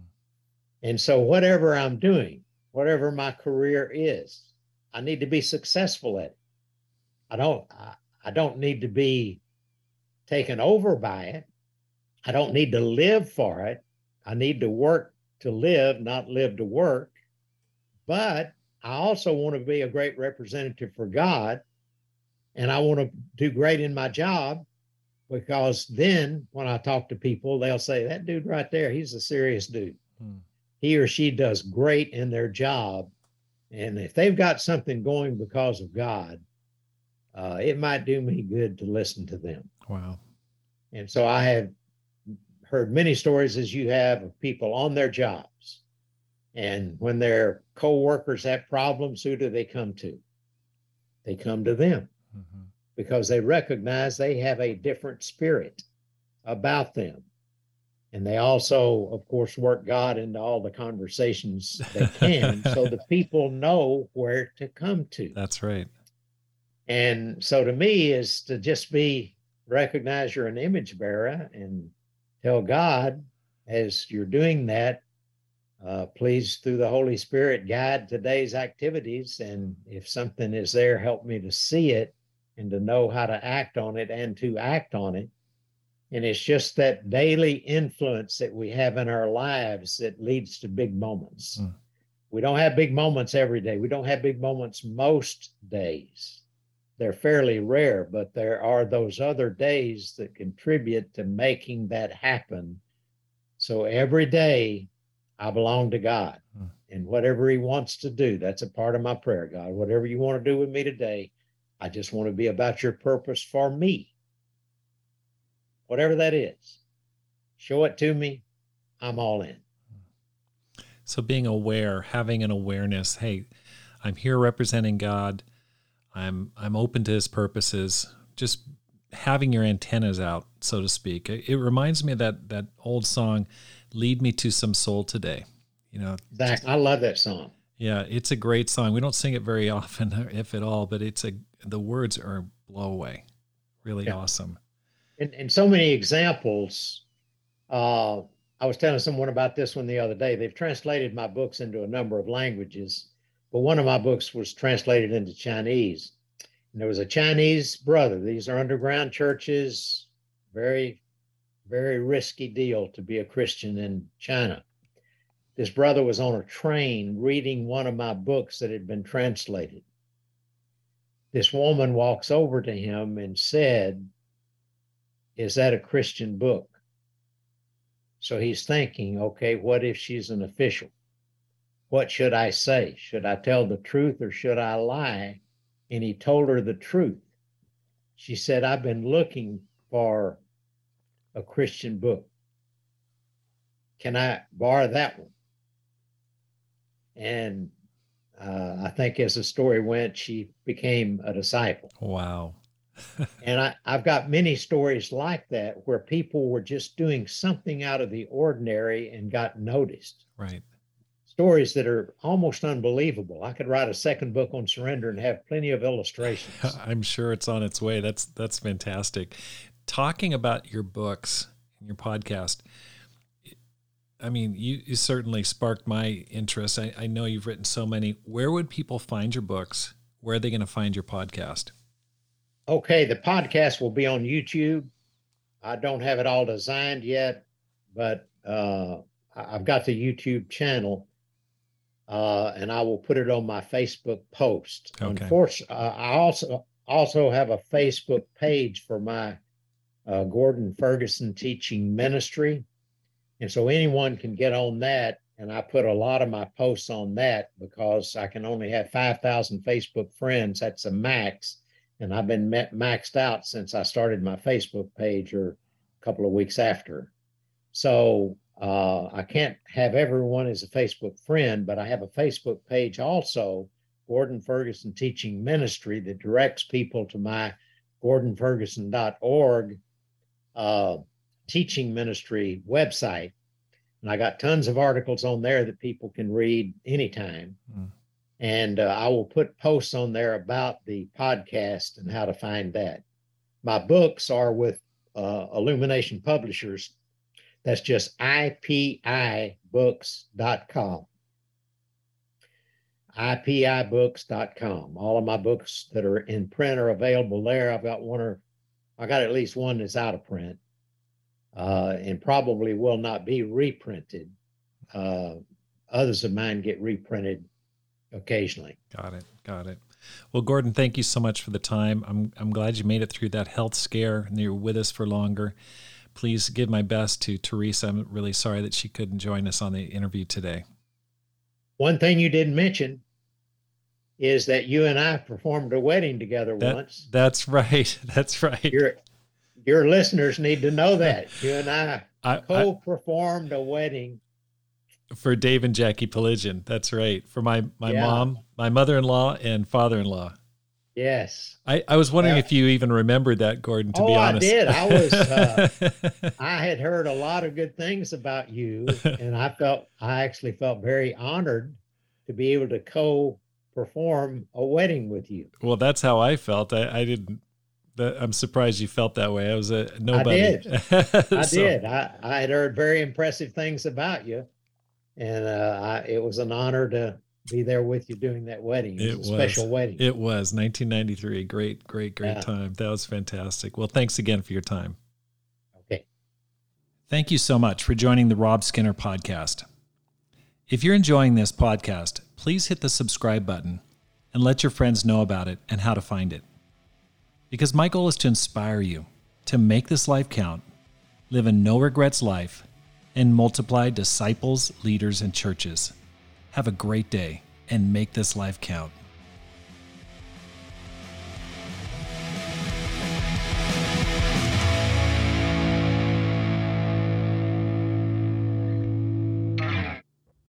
And so, whatever I'm doing, whatever my career is, I need to be successful at it. I don't, I, I don't need to be taken over by it. I don't need to live for it. I need to work to live, not live to work. But I also want to be a great representative for God and I want to do great in my job because then when I talk to people, they'll say, That dude right there, he's a serious dude. Hmm. He or she does great in their job. And if they've got something going because of God, uh, it might do me good to listen to them. Wow. And so I have heard many stories as you have of people on their jobs. And when their co-workers have problems, who do they come to? They come to them mm-hmm. because they recognize they have a different spirit about them. And they also, of course, work God into all the conversations they can so the [LAUGHS] people know where to come to. That's right. And so to me is to just be recognize you're an image bearer and tell God as you're doing that, uh, please, through the Holy Spirit, guide today's activities. And if something is there, help me to see it and to know how to act on it and to act on it. And it's just that daily influence that we have in our lives that leads to big moments. Mm. We don't have big moments every day. We don't have big moments most days. They're fairly rare, but there are those other days that contribute to making that happen. So every day I belong to God. Mm. And whatever He wants to do, that's a part of my prayer, God. Whatever you want to do with me today, I just want to be about your purpose for me. Whatever that is, show it to me. I'm all in. So, being aware, having an awareness hey, I'm here representing God. I'm I'm open to his purposes. Just having your antennas out, so to speak. It, it reminds me of that that old song, "Lead Me to Some Soul Today." You know, Zach, I love that song. Yeah, it's a great song. We don't sing it very often, [LAUGHS] if at all, but it's a the words are blow away. Really yeah. awesome. And, so many examples. Uh, I was telling someone about this one the other day. They've translated my books into a number of languages, but one of my books was translated into Chinese. And there was a Chinese brother. These are underground churches, very, very risky deal to be a Christian in China. This brother was on a train reading one of my books that had been translated this woman walks over to him and said, Is that a Christian book? So he's thinking, okay, what if she's an official? What should I say? Should I tell the truth or should I lie? And he told her the truth. She said, I've been looking for a Christian book. Can I borrow that one? And uh, I think as the story went, she became a disciple. Wow. [LAUGHS] and I, I've got many stories like that where people were just doing something out of the ordinary and got noticed. Right. Stories that are almost unbelievable. I could write a second book on surrender and have plenty of illustrations. [LAUGHS] I'm sure it's on its way. That's that's fantastic. Talking about your books and your podcast, I mean, you, you certainly sparked my interest. I, I know you've written so many. Where would people find your books? Where are they going to find your podcast? Okay, the podcast will be on YouTube. I don't have it all designed yet, but uh, I've got the YouTube channel. uh, and I will put it on my Facebook post. Okay. Unfortunately, uh, I also also have a Facebook page for my uh, Gordon Ferguson Teaching Ministry, and so anyone can get on that. And I put a lot of my posts on that because I can only have five thousand Facebook friends. That's a max, and I've been maxed out since I started my Facebook page or a couple of weeks after. So uh, I can't have everyone as a Facebook friend, but I have a Facebook page also, Gordon Ferguson Teaching Ministry, that directs people to my gordonferguson.org uh, teaching ministry website. And I got tons of articles on there that people can read anytime. Mm. And uh, I will put posts on there about the podcast and how to find that. My books are with uh, Illumination Publishers that's just ipibooks.com. ipibooks.com. All of my books that are in print are available there. I've got one or I got at least one that's out of print uh, and probably will not be reprinted. Uh, others of mine get reprinted occasionally. Got it. Got it. Well, Gordon, thank you so much for the time. I'm I'm glad you made it through that health scare and you're with us for longer please give my best to Theresa. I'm really sorry that she couldn't join us on the interview today. One thing you didn't mention is that you and I performed a wedding together that, once. That's right. [LAUGHS] That's right. Your your listeners need to know that [LAUGHS] you and I, I co-performed I, a wedding for Dave and Jackie Peligion. That's right. For my my yeah. mom, my mother-in-law, and father-in-law. Yes. I, I was wondering if you even remembered that, Gordon, to oh, be honest. I did. I was, uh, [LAUGHS] I had heard a lot of good things about you, [LAUGHS] and I felt, I actually felt very honored to be able to co perform a wedding with you. Well, that's how I felt. I, I didn't, I'm surprised you felt that way. I was a nobody. [LAUGHS] I did. I did. I, I had heard very impressive things about you, and uh, I, it was an honor to be there with you doing that wedding. It, it was a special wedding. It was 1993. Great, great, great yeah. time. That was fantastic. Well, thanks again for your time. Okay. Thank you so much for joining the Rob Skinner podcast. If you're enjoying this podcast, please hit the subscribe button and let your friends know about it and how to find it. Because my goal is to inspire you to make this life count, live a no regrets life, and multiply disciples, leaders, and churches. Have a great day and make this life count.